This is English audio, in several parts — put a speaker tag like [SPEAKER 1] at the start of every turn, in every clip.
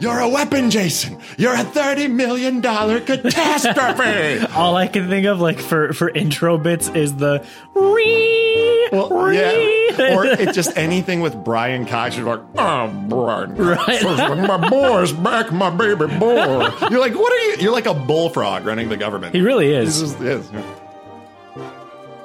[SPEAKER 1] You're a weapon, Jason. You're a thirty million dollar catastrophe.
[SPEAKER 2] All I can think of, like for for intro bits, is the ree,
[SPEAKER 1] Well,
[SPEAKER 2] ree.
[SPEAKER 1] yeah. Or it's just anything with Brian Cox. You're like, oh, Brian.
[SPEAKER 2] Right.
[SPEAKER 1] My boy's back, my baby boy. You're like, what are you? You're like a bullfrog running the government.
[SPEAKER 2] he really is.
[SPEAKER 1] just is.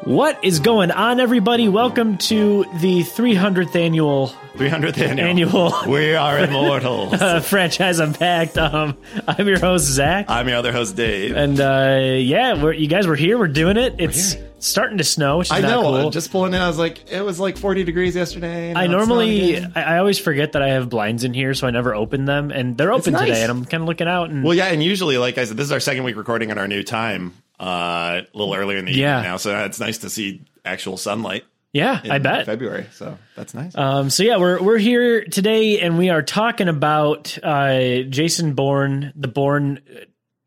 [SPEAKER 2] What is going on, everybody? Welcome to the 300th annual
[SPEAKER 1] 300th annual.
[SPEAKER 2] Annual.
[SPEAKER 1] We are immortals.
[SPEAKER 2] uh, franchise unpacked. Um, I'm your host Zach,
[SPEAKER 1] I'm your other host, Dave.
[SPEAKER 2] and uh, yeah, we're, you guys were here. We're doing it. It's starting to snow, which is
[SPEAKER 1] I know.
[SPEAKER 2] cool.
[SPEAKER 1] Just pulling in, I was like, it was like 40 degrees yesterday.
[SPEAKER 2] I normally. I, I always forget that I have blinds in here, so I never open them, and they're open
[SPEAKER 1] nice.
[SPEAKER 2] today. And I'm kind of looking out, and
[SPEAKER 1] Well, yeah, and usually, like I said, this is our second week recording at our new time, uh, a little earlier in the
[SPEAKER 2] Yeah.
[SPEAKER 1] evening now. So it's nice to see actual sunlight.
[SPEAKER 2] Yeah, I bet.
[SPEAKER 1] February. So that's nice.
[SPEAKER 2] Um, so yeah, we're we're here today, and we are talking about uh, Jason Bourne, the Bourne,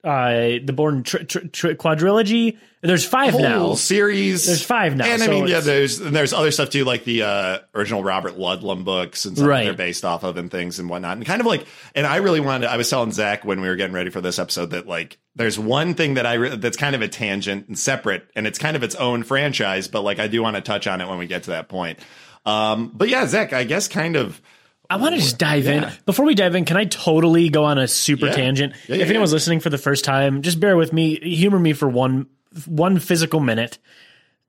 [SPEAKER 2] uh, the Bourne tri- tri- tri- quadrilogy. There's five
[SPEAKER 1] whole
[SPEAKER 2] now.
[SPEAKER 1] series.
[SPEAKER 2] There's five now,
[SPEAKER 1] and I
[SPEAKER 2] so
[SPEAKER 1] mean, yeah, there's and there's other stuff too, like the uh, original Robert Ludlum books and stuff
[SPEAKER 2] Right.
[SPEAKER 1] they're based off of and things and whatnot. And kind of like, and I really wanted. I was telling Zach when we were getting ready for this episode that like, there's one thing that I re- that's kind of a tangent and separate, and it's kind of its own franchise, but like I do want to touch on it when we get to that point. Um, but yeah, Zach, I guess kind of.
[SPEAKER 2] I want to just dive in. Before we dive in, can I totally go on a super
[SPEAKER 1] Yeah.
[SPEAKER 2] tangent?
[SPEAKER 1] Yeah, yeah,
[SPEAKER 2] if anyone's
[SPEAKER 1] yeah.
[SPEAKER 2] listening for the first time, just bear with me. Humor me for one one physical minute.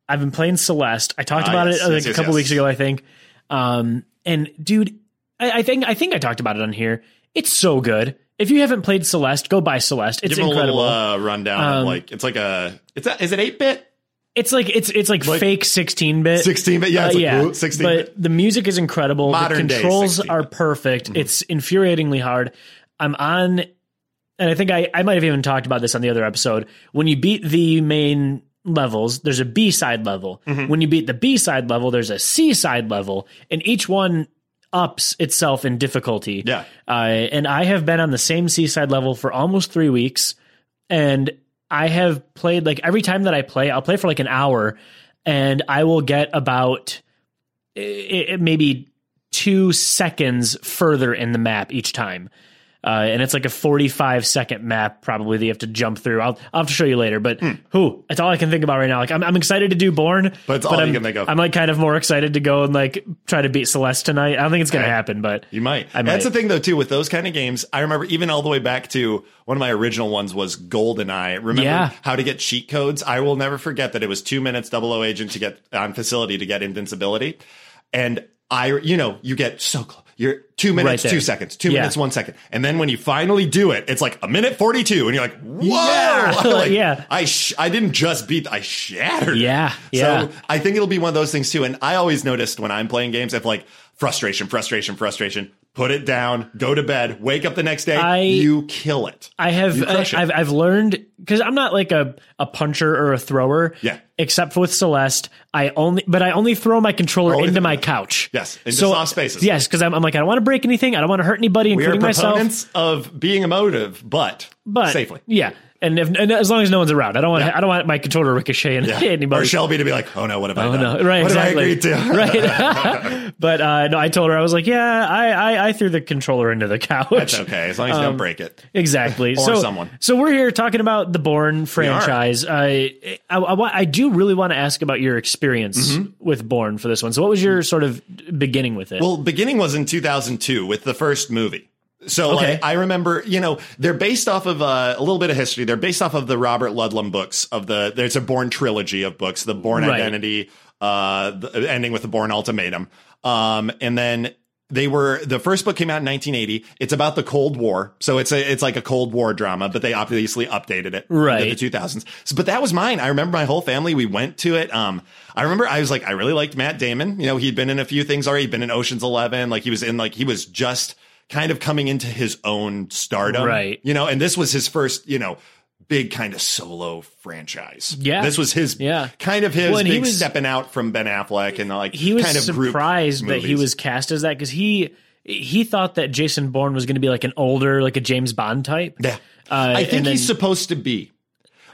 [SPEAKER 2] I've been playing Celeste. I talked
[SPEAKER 1] Ah,
[SPEAKER 2] about
[SPEAKER 1] yes,
[SPEAKER 2] it uh, like
[SPEAKER 1] yes,
[SPEAKER 2] a couple
[SPEAKER 1] yes.
[SPEAKER 2] weeks ago, I think. Um, and dude, I, I think I think I talked about it on here. It's so good. If you haven't played Celeste, go buy Celeste. It's
[SPEAKER 1] Give him a
[SPEAKER 2] incredible.
[SPEAKER 1] little uh, rundown
[SPEAKER 2] Um,
[SPEAKER 1] of like it's like a it's a, is it eight bit
[SPEAKER 2] it's like it's it's like, fake sixteen bit.
[SPEAKER 1] sixteen bit yeah
[SPEAKER 2] Uh,
[SPEAKER 1] it's like,
[SPEAKER 2] yeah,
[SPEAKER 1] sixteen
[SPEAKER 2] but the music is incredible.
[SPEAKER 1] Modern
[SPEAKER 2] the controls
[SPEAKER 1] 16
[SPEAKER 2] are perfect.
[SPEAKER 1] Mm-hmm.
[SPEAKER 2] It's infuriatingly hard. I'm on, and I think I I might have even talked about this on the other episode. When you beat the main levels, there's a B side level.
[SPEAKER 1] Mm-hmm.
[SPEAKER 2] When you beat the B side level, there's a C side level, and each one ups itself in difficulty.
[SPEAKER 1] Yeah.
[SPEAKER 2] Uh, and I have been on the same C side level for almost three weeks, and I have played like every time that I play, I'll play for like an hour, and I will get about i- i- maybe two seconds further in the map each time. Uh, and it's like a 45 second map, probably that you have to jump through. I'll, I'll have to show you later, but who? That's all I can think about right now. Like, I'm, I'm excited to do
[SPEAKER 1] Bourne. But it's all
[SPEAKER 2] I'm,
[SPEAKER 1] can think of.
[SPEAKER 2] I'm like kind of more excited to go and like try to beat Celeste tonight. I don't think it's going to
[SPEAKER 1] Right.
[SPEAKER 2] happen, but
[SPEAKER 1] You might.
[SPEAKER 2] I might.
[SPEAKER 1] That's the thing, though, too, with those kind of games. I remember even all the way back to one of my original ones was GoldenEye. Remember
[SPEAKER 2] Yeah.
[SPEAKER 1] how to get cheat codes? I will never forget that it was two minutes double O agent to get on facility to get invincibility. And I, you know, you get so close. You're two minutes,
[SPEAKER 2] there.
[SPEAKER 1] two seconds, two
[SPEAKER 2] Yeah.
[SPEAKER 1] minutes, one second. And then when you finally do it, it's like a minute 42. And you're like, whoa.
[SPEAKER 2] Yeah.
[SPEAKER 1] like,
[SPEAKER 2] Yeah.
[SPEAKER 1] I, sh- I didn't just beat, I shattered.
[SPEAKER 2] Yeah. Yeah.
[SPEAKER 1] So I think it'll be one of those things too. And I always noticed when I'm playing games, if like frustration, frustration, frustration, put it down, go to bed, wake up the next day,
[SPEAKER 2] I-
[SPEAKER 1] you kill it.
[SPEAKER 2] I have
[SPEAKER 1] You
[SPEAKER 2] I,
[SPEAKER 1] it.
[SPEAKER 2] I've I've learned because I'm not like a, a puncher or a thrower.
[SPEAKER 1] Yeah.
[SPEAKER 2] Except for with Celeste, I only but I only throw my controller
[SPEAKER 1] Only
[SPEAKER 2] into my couch.
[SPEAKER 1] Yes, into soft spaces.
[SPEAKER 2] Yes, because I'm, I'm like I don't want to break anything. I don't want to hurt anybody,
[SPEAKER 1] We
[SPEAKER 2] including myself.
[SPEAKER 1] of being emotive, but,
[SPEAKER 2] But
[SPEAKER 1] safely.
[SPEAKER 2] yeah. And, if, and as long as no one's around, I don't want I don't want my controller ricocheting
[SPEAKER 1] Yeah.
[SPEAKER 2] hit anybody.
[SPEAKER 1] Or Shelby to be like, oh no, what have I
[SPEAKER 2] Oh
[SPEAKER 1] done?
[SPEAKER 2] no! Right,
[SPEAKER 1] what
[SPEAKER 2] exactly.
[SPEAKER 1] I agreed to?
[SPEAKER 2] right. but uh, no, I told her I was like, yeah, I, I I threw the controller into the couch.
[SPEAKER 1] That's okay, as long as you
[SPEAKER 2] Um,
[SPEAKER 1] don't break it.
[SPEAKER 2] Exactly.
[SPEAKER 1] Or
[SPEAKER 2] so,
[SPEAKER 1] someone.
[SPEAKER 2] So we're here talking about the Bourne franchise. I, I, I, I do really want to ask about your experience with Bourne for this one. So, what was your sort of beginning with it?
[SPEAKER 1] Well, beginning was in 2002 with the first movie. So
[SPEAKER 2] Okay.
[SPEAKER 1] like, I remember, you know, they're based off of uh, a little bit of history. They're based off of the Robert Ludlum books of the. There's a Bourne trilogy of books, the Bourne
[SPEAKER 2] Right.
[SPEAKER 1] Identity, uh, the, ending with the Bourne Ultimatum, um, and then they were the first book came out in 1980. It's about the Cold War, so it's a it's like a Cold War drama, but they obviously updated it
[SPEAKER 2] Right.
[SPEAKER 1] into the 2000s. So, but that was mine. I remember my whole family. We went to it. Um, I remember I was like, I really liked Matt Damon. You know, he'd been in a few things already. He'd been in Ocean's Eleven. Like he was in like he was just kind of coming into his own stardom,
[SPEAKER 2] Right.
[SPEAKER 1] You know, and this was his first, you know. Big kind of solo franchise.
[SPEAKER 2] Yeah.
[SPEAKER 1] this was his
[SPEAKER 2] Yeah.
[SPEAKER 1] kind of his
[SPEAKER 2] Well, he
[SPEAKER 1] big
[SPEAKER 2] was-
[SPEAKER 1] stepping out from Ben Affleck and like
[SPEAKER 2] he was
[SPEAKER 1] kind of
[SPEAKER 2] surprised that he was cast as that because he he thought that Jason Bourne was going to be like an older, like a James Bond type.
[SPEAKER 1] Yeah,
[SPEAKER 2] Uh,
[SPEAKER 1] I think
[SPEAKER 2] then-
[SPEAKER 1] he's supposed to be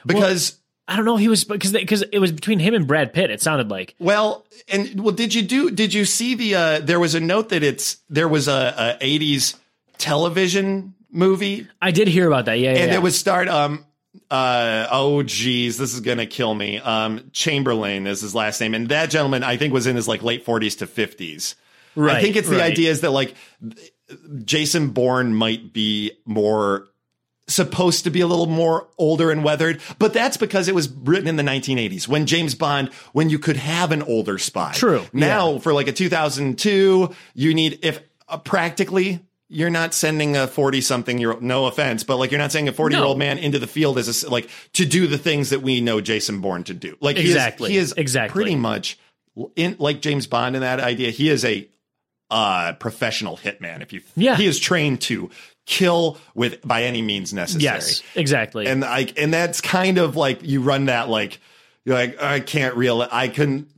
[SPEAKER 1] because
[SPEAKER 2] I don't know. He was because because it was between him and Brad Pitt. It sounded like
[SPEAKER 1] Well, and well, did you do? Did you see the? uh There was a note that it's there was a, a '80s television movie,
[SPEAKER 2] I did hear about that. Yeah, yeah.
[SPEAKER 1] and
[SPEAKER 2] yeah.
[SPEAKER 1] it was starred. Um, uh, oh geez, this is gonna kill me. Um, Chamberlain is his last name, and that gentleman I think was in his like late forties to fifties.
[SPEAKER 2] right.
[SPEAKER 1] I think it's the
[SPEAKER 2] right.
[SPEAKER 1] idea is that like Jason Bourne might be more supposed to be a little more older and weathered, but that's because it was written in the 1980s when James Bond, when you could have an older spy.
[SPEAKER 2] True,
[SPEAKER 1] Now for like a 2002, you need if uh, practically you're not sending a 40 something year old, no offense, but like you're not sending a 40 year old
[SPEAKER 2] No.
[SPEAKER 1] man into the field as a, like to do the things that we know Jason Bourne to do. Like
[SPEAKER 2] Exactly,
[SPEAKER 1] he is, he is
[SPEAKER 2] exactly.
[SPEAKER 1] pretty much in like James Bond in that idea. He is a uh professional hitman if you
[SPEAKER 2] Yeah.
[SPEAKER 1] he is trained to kill with by any means necessary
[SPEAKER 2] Yes, exactly.
[SPEAKER 1] and like and that's kind of like you run that like you're like i can't real i couldn't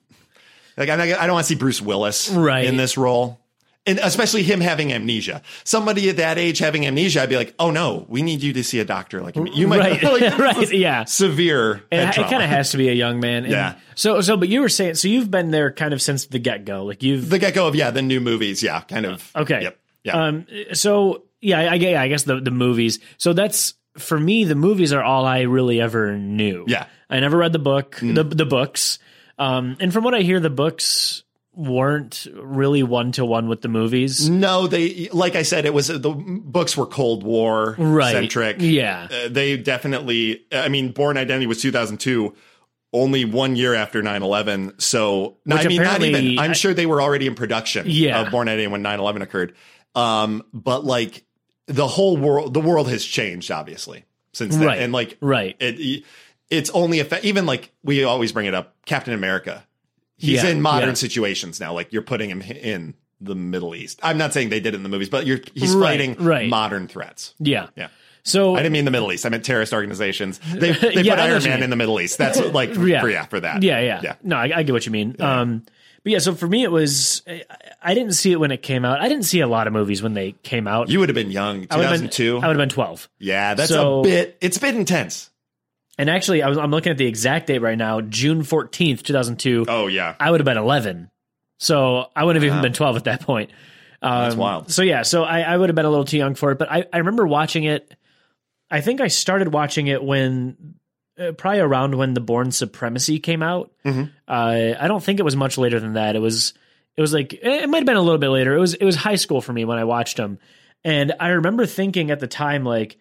[SPEAKER 1] like I'm not, i don't want to see bruce willis
[SPEAKER 2] Right.
[SPEAKER 1] in this role and especially him having amnesia somebody at that age having amnesia i'd be like oh no we need you to see a doctor like you might
[SPEAKER 2] Right.
[SPEAKER 1] like,
[SPEAKER 2] Right, yeah.
[SPEAKER 1] severe
[SPEAKER 2] it, it kind of has to be a young man. And
[SPEAKER 1] Yeah.
[SPEAKER 2] So, so, but you were saying, so you've been there kind of since the get go. Like you've
[SPEAKER 1] the get-go of yeah the new movies yeah kind of
[SPEAKER 2] Okay.
[SPEAKER 1] yep yeah
[SPEAKER 2] Um. So yeah, I, I. Yeah, I guess the the movies. So that's for me. The movies are all I really ever knew.
[SPEAKER 1] Yeah.
[SPEAKER 2] I never read the book. The the books. Um. And from what I hear, the books weren't really one to one with the movies.
[SPEAKER 1] No, they like I said, it was the books were Cold War
[SPEAKER 2] Right.
[SPEAKER 1] centric.
[SPEAKER 2] Yeah.
[SPEAKER 1] Uh, they definitely. I mean, Bourne Identity was 2002, only one year after 9/11. So no, I mean, not even. I'm
[SPEAKER 2] I-
[SPEAKER 1] sure they were already in production.
[SPEAKER 2] Yeah.
[SPEAKER 1] of Bourne Identity when 9/11 occurred. Um, but like the whole world, the world has changed obviously since then,
[SPEAKER 2] Right.
[SPEAKER 1] and like
[SPEAKER 2] Right.
[SPEAKER 1] it, it's only a effect. Even like we always bring it up, Captain America. He's
[SPEAKER 2] Yeah,
[SPEAKER 1] in modern
[SPEAKER 2] yeah.
[SPEAKER 1] situations now. Like you're putting him in the Middle East. I'm not saying they did it in the movies, but you're he's
[SPEAKER 2] Right,
[SPEAKER 1] fighting
[SPEAKER 2] right.
[SPEAKER 1] modern threats.
[SPEAKER 2] Yeah.
[SPEAKER 1] Yeah.
[SPEAKER 2] So
[SPEAKER 1] I didn't mean the Middle East. I meant terrorist organizations. They, they
[SPEAKER 2] Yeah,
[SPEAKER 1] put Iron Man in the Middle East. That's like
[SPEAKER 2] Yeah.
[SPEAKER 1] for yeah for that.
[SPEAKER 2] Yeah, yeah,
[SPEAKER 1] yeah.
[SPEAKER 2] No, I, I get what you mean. Um, but yeah, so for me, it was I, didn't see it when it came out. I didn't see a lot of movies when they came out.
[SPEAKER 1] You would have been young,
[SPEAKER 2] have been-
[SPEAKER 1] 2002.
[SPEAKER 2] I would have been twelve.
[SPEAKER 1] yeah, that's
[SPEAKER 2] So-
[SPEAKER 1] a bit. It's a bit intense.
[SPEAKER 2] And actually, I was I'm looking at the exact date right now, June fourteenth, two thousand two.
[SPEAKER 1] Oh yeah,
[SPEAKER 2] I would have been eleven, so I wouldn't have even been twelve at that point. Um,
[SPEAKER 1] That's wild.
[SPEAKER 2] So yeah, so I, I would have been a little too young for it, but I, I remember watching it. I think I started watching it when probably around when the Bourne Supremacy came out.
[SPEAKER 1] Mhm.
[SPEAKER 2] Uh, I don't think it was much later than that. It was it was like it might have been a little bit later. It was it was high school for me when I watched them, and I remember thinking at the time like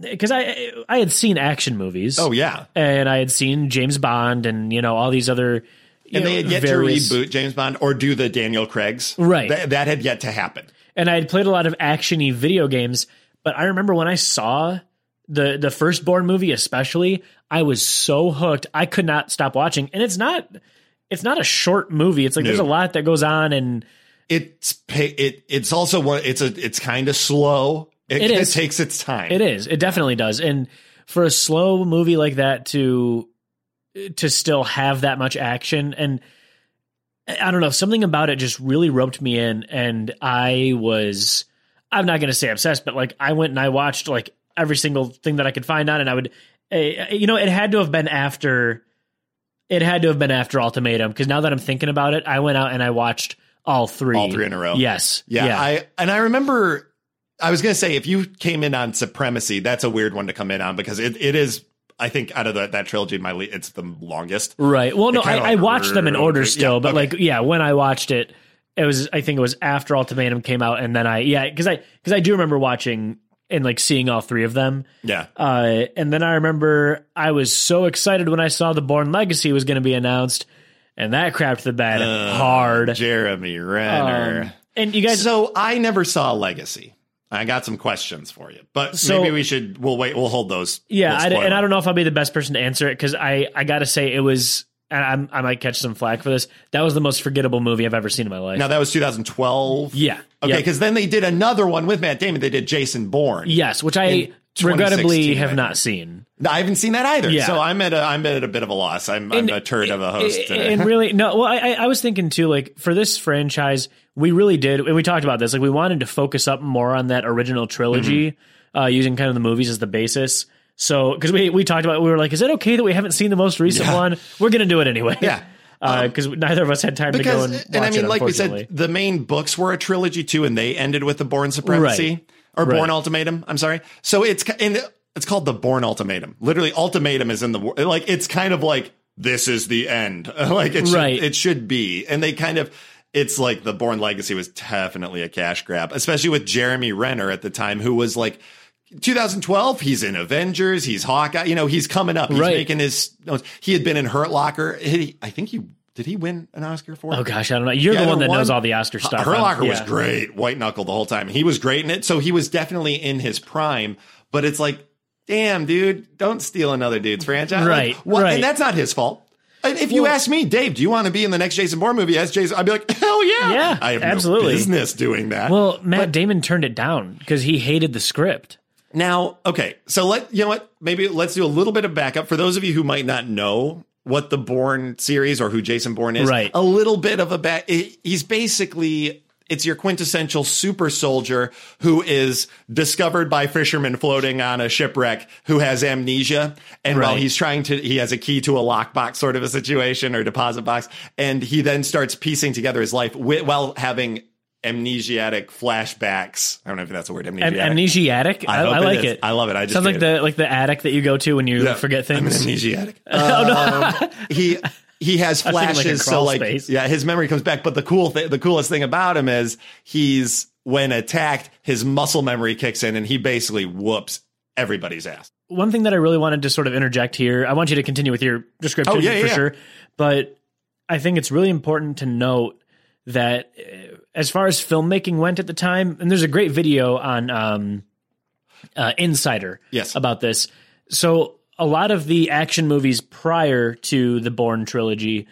[SPEAKER 2] because I I had seen action movies.
[SPEAKER 1] Oh yeah,
[SPEAKER 2] and I had seen James Bond and you know all these other. you
[SPEAKER 1] and
[SPEAKER 2] know,
[SPEAKER 1] they had yet
[SPEAKER 2] various-
[SPEAKER 1] to reboot James Bond or do the Daniel Craig's.
[SPEAKER 2] Right.
[SPEAKER 1] That, that had yet to happen.
[SPEAKER 2] and I had played a lot of actiony video games. But I remember when I saw the the first Bourne movie, especially, I was so hooked. I could not stop watching. And it's not it's not a short movie. It's like there's a lot that goes on, and
[SPEAKER 1] It's it. It's also one. It's a. It's kind of slow. It,
[SPEAKER 2] It
[SPEAKER 1] takes its time.
[SPEAKER 2] it is. It definitely does. And for a slow movie like that to to still have that much action and I don't know, something about it just really roped me in and I was I'm not going to say obsessed, but like I went and I watched like every single thing that I could find on and I would eh, you know, it had to have been after it had to have been after Ultimatum because now that I'm thinking about it, I went out and I watched all three.
[SPEAKER 1] All three in a row.
[SPEAKER 2] Yes.
[SPEAKER 1] Yeah, yeah. I and I remember I was going to say if you came in on Supremacy, that's a weird one to come in on because it, it is I think out of the, that trilogy, my le- it's the longest.
[SPEAKER 2] Right. Well, no, I,
[SPEAKER 1] kinda
[SPEAKER 2] I watched them in
[SPEAKER 1] like-
[SPEAKER 2] order
[SPEAKER 1] yeah,
[SPEAKER 2] still, but
[SPEAKER 1] okay.
[SPEAKER 2] like, yeah, when I watched it, it was I think it was after Ultimatum came out, and then I yeah, because I because I do remember watching and like seeing all three of them.
[SPEAKER 1] Yeah,
[SPEAKER 2] Uh, and then I remember I was so excited when I saw the Bourne Legacy was going to be announced, and that crapped the bed hard.
[SPEAKER 1] Jeremy Renner.
[SPEAKER 2] Um, and you guys,
[SPEAKER 1] so I never saw Legacy. I got some questions for you, but
[SPEAKER 2] So-
[SPEAKER 1] maybe we should. We'll wait. We'll hold those.
[SPEAKER 2] yeah,
[SPEAKER 1] We'll
[SPEAKER 2] I, and I don't know if I'll be the best person to answer it because I I got to say it was. And I'm, I might catch some flack for this. That was the most forgettable movie I've ever seen in my life.
[SPEAKER 1] Now that was 2012.
[SPEAKER 2] yeah.
[SPEAKER 1] Okay, because then they did another one with Matt Damon. They did Jason Bourne.
[SPEAKER 2] Yes, which I regrettably have not seen.
[SPEAKER 1] I haven't seen that either.
[SPEAKER 2] Yeah.
[SPEAKER 1] So I'm at a I'm at a bit of a loss. I'm, I'm a turd of a host today.
[SPEAKER 2] And really, no. Well, I, I- I was thinking too, like for this franchise, we really did, and we talked about this. Like we wanted to focus up more on that original trilogy,
[SPEAKER 1] Mm-hmm.
[SPEAKER 2] uh, using kind of the movies as the basis. So, because we we talked about, we were like, is it okay that we haven't seen the most recent
[SPEAKER 1] Yeah.
[SPEAKER 2] one? We're gonna do it anyway.
[SPEAKER 1] Yeah. Um,
[SPEAKER 2] Because neither of us had time to go and watch it.
[SPEAKER 1] and I mean,
[SPEAKER 2] it,
[SPEAKER 1] like we said, the main books were a trilogy too, and they ended with the Bourne Supremacy. or
[SPEAKER 2] Right.
[SPEAKER 1] Bourne Ultimatum. I'm sorry. So it's and it's called the Bourne Ultimatum. Literally, ultimatum is in the like it's kind of like this is the end. like it should,
[SPEAKER 2] Right.
[SPEAKER 1] it should be, and they kind of. It's like the Bourne Legacy was definitely a cash grab, especially with Jeremy Renner at the time, who was like 2012. He's in Avengers. He's Hawkeye. You know, he's coming up. He's
[SPEAKER 2] Right.
[SPEAKER 1] making his. He had been in Hurt Locker. He, I think he did. He win an Oscar for? it?
[SPEAKER 2] Oh gosh, I don't know. You're
[SPEAKER 1] Yeah,
[SPEAKER 2] the one that knows all the Oscar stuff. Hurt
[SPEAKER 1] Locker was great. White knuckle the whole time. He was great in it. So he was definitely in his prime. But it's like, damn, dude, don't steal another dude's franchise.
[SPEAKER 2] Right,
[SPEAKER 1] Like, what-
[SPEAKER 2] right.
[SPEAKER 1] And that's not his fault. And if you
[SPEAKER 2] Well-
[SPEAKER 1] ask me, Dave, do you want to be in the next Jason Bourne movie as Jason? I'd be like, hell yeah.
[SPEAKER 2] Yeah,
[SPEAKER 1] I have
[SPEAKER 2] absolutely.
[SPEAKER 1] no business doing that.
[SPEAKER 2] Well, Matt Damon turned it down because he hated the script.
[SPEAKER 1] Now, okay, so let you know what? Maybe let's do a little bit of backup for those of you who might not know what the Bourne series or who Jason Bourne is.
[SPEAKER 2] Right.
[SPEAKER 1] A little bit of a back. He's basically it's your quintessential super soldier who is discovered by fishermen floating on a shipwreck who has amnesia, and while he's trying to, he has a key to a lockbox sort of a situation or deposit box, and he then starts piecing together his life while having. Amnesiatic flashbacks. I don't know if that's a word.
[SPEAKER 2] Am-
[SPEAKER 1] Amnesiatic.
[SPEAKER 2] amnesiatic. I, I
[SPEAKER 1] it
[SPEAKER 2] like
[SPEAKER 1] is.
[SPEAKER 2] it.
[SPEAKER 1] I love it. I just
[SPEAKER 2] Sounds like the like the attic that you go to when you forget things.
[SPEAKER 1] amnesiac. Um, he he has
[SPEAKER 2] thinking like
[SPEAKER 1] flashes, so like
[SPEAKER 2] space.
[SPEAKER 1] yeah, his memory comes back. But the cool thing, the coolest thing about him is he's when attacked, his muscle memory kicks in, and he basically whoops everybody's ass.
[SPEAKER 2] One thing that I really wanted to sort of interject here. I want you to continue with your description
[SPEAKER 1] Oh, yeah,
[SPEAKER 2] for
[SPEAKER 1] yeah.
[SPEAKER 2] sure, but I think it's really important to note that as far as filmmaking went at the time, and there's a great video on um, uh, Insider
[SPEAKER 1] Yes.
[SPEAKER 2] about this. So a lot of the action movies prior to the Bourne trilogy,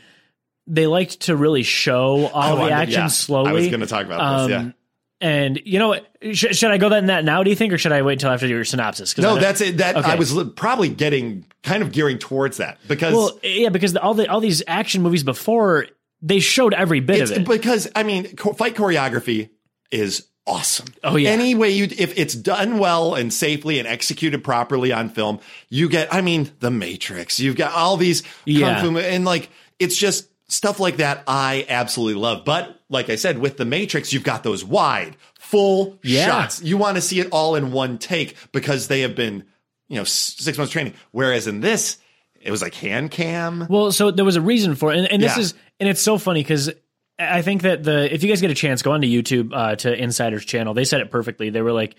[SPEAKER 2] they liked to really show all the
[SPEAKER 1] wanted-
[SPEAKER 2] action
[SPEAKER 1] yeah,
[SPEAKER 2] slowly.
[SPEAKER 1] I was going to talk about this. Yeah.
[SPEAKER 2] Um, And you know? Sh- should I go that in that now? Do you think, or should I wait until after your synopsis?
[SPEAKER 1] No, that's it. That
[SPEAKER 2] Okay.
[SPEAKER 1] I was probably getting kind of gearing towards that because
[SPEAKER 2] well, yeah, because the, all the all these action movies before they showed every bit
[SPEAKER 1] It's
[SPEAKER 2] of it.
[SPEAKER 1] because I mean, cho- fight choreography is awesome.
[SPEAKER 2] Oh, yeah.
[SPEAKER 1] Any way you, if it's done well and safely and executed properly on film, you get. I mean, The Matrix. You've got all these
[SPEAKER 2] Yeah.
[SPEAKER 1] kung fu, and like it's just stuff like that. I absolutely love. But like I said, with The Matrix, you've got those wide, full
[SPEAKER 2] Yeah.
[SPEAKER 1] shots. You want to see it all in one take because they have been, you know, six months training. Whereas in this, it was like hand cam.
[SPEAKER 2] Well, so there was a reason for it, and, and this
[SPEAKER 1] Yeah.
[SPEAKER 2] is and it's so funny because I think that the if you guys get a chance, go onto YouTube uh, to Insider's channel. They said it perfectly. They were like,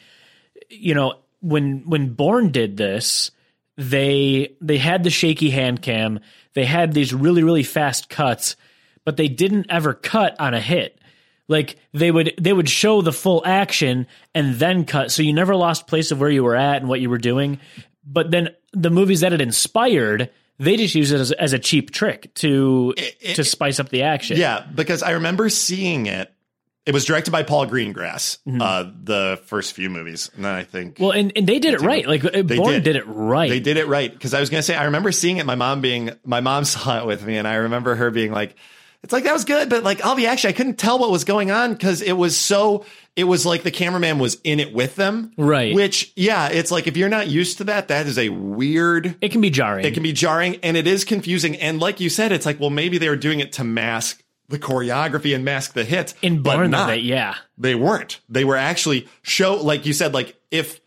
[SPEAKER 2] you know, when when Bourne did this, they they had the shaky hand cam, they had these really really fast cuts, but they didn't ever cut on a hit. Like they would they would show the full action and then cut, so you never lost place of where you were at and what you were doing. But then the movies that it inspired, they just use it as, as a cheap trick to to spice up the action.
[SPEAKER 1] Yeah, because I remember seeing it. It was directed by Paul Greengrass,
[SPEAKER 2] Mm-hmm.
[SPEAKER 1] uh, the first few movies. And then I think
[SPEAKER 2] Well, and, and they did it right. Like they Bourne
[SPEAKER 1] did.
[SPEAKER 2] did. it right.
[SPEAKER 1] they did it right. Because I was going to say, I remember seeing it. My mom being, my mom saw it with me, and I remember her being like, it's like, that was good, but like all the action, I couldn't tell what was going on because it was so, it was like the cameraman was in it with them.
[SPEAKER 2] Right.
[SPEAKER 1] Which, yeah, it's like if you're not used to that, that is a weird
[SPEAKER 2] It can be jarring.
[SPEAKER 1] it can be jarring and it is confusing. And like you said, it's like, well, maybe they were doing it to mask the choreography and mask the hits.
[SPEAKER 2] in
[SPEAKER 1] but not.
[SPEAKER 2] they, yeah.
[SPEAKER 1] They weren't. They were actually show, like you said, like if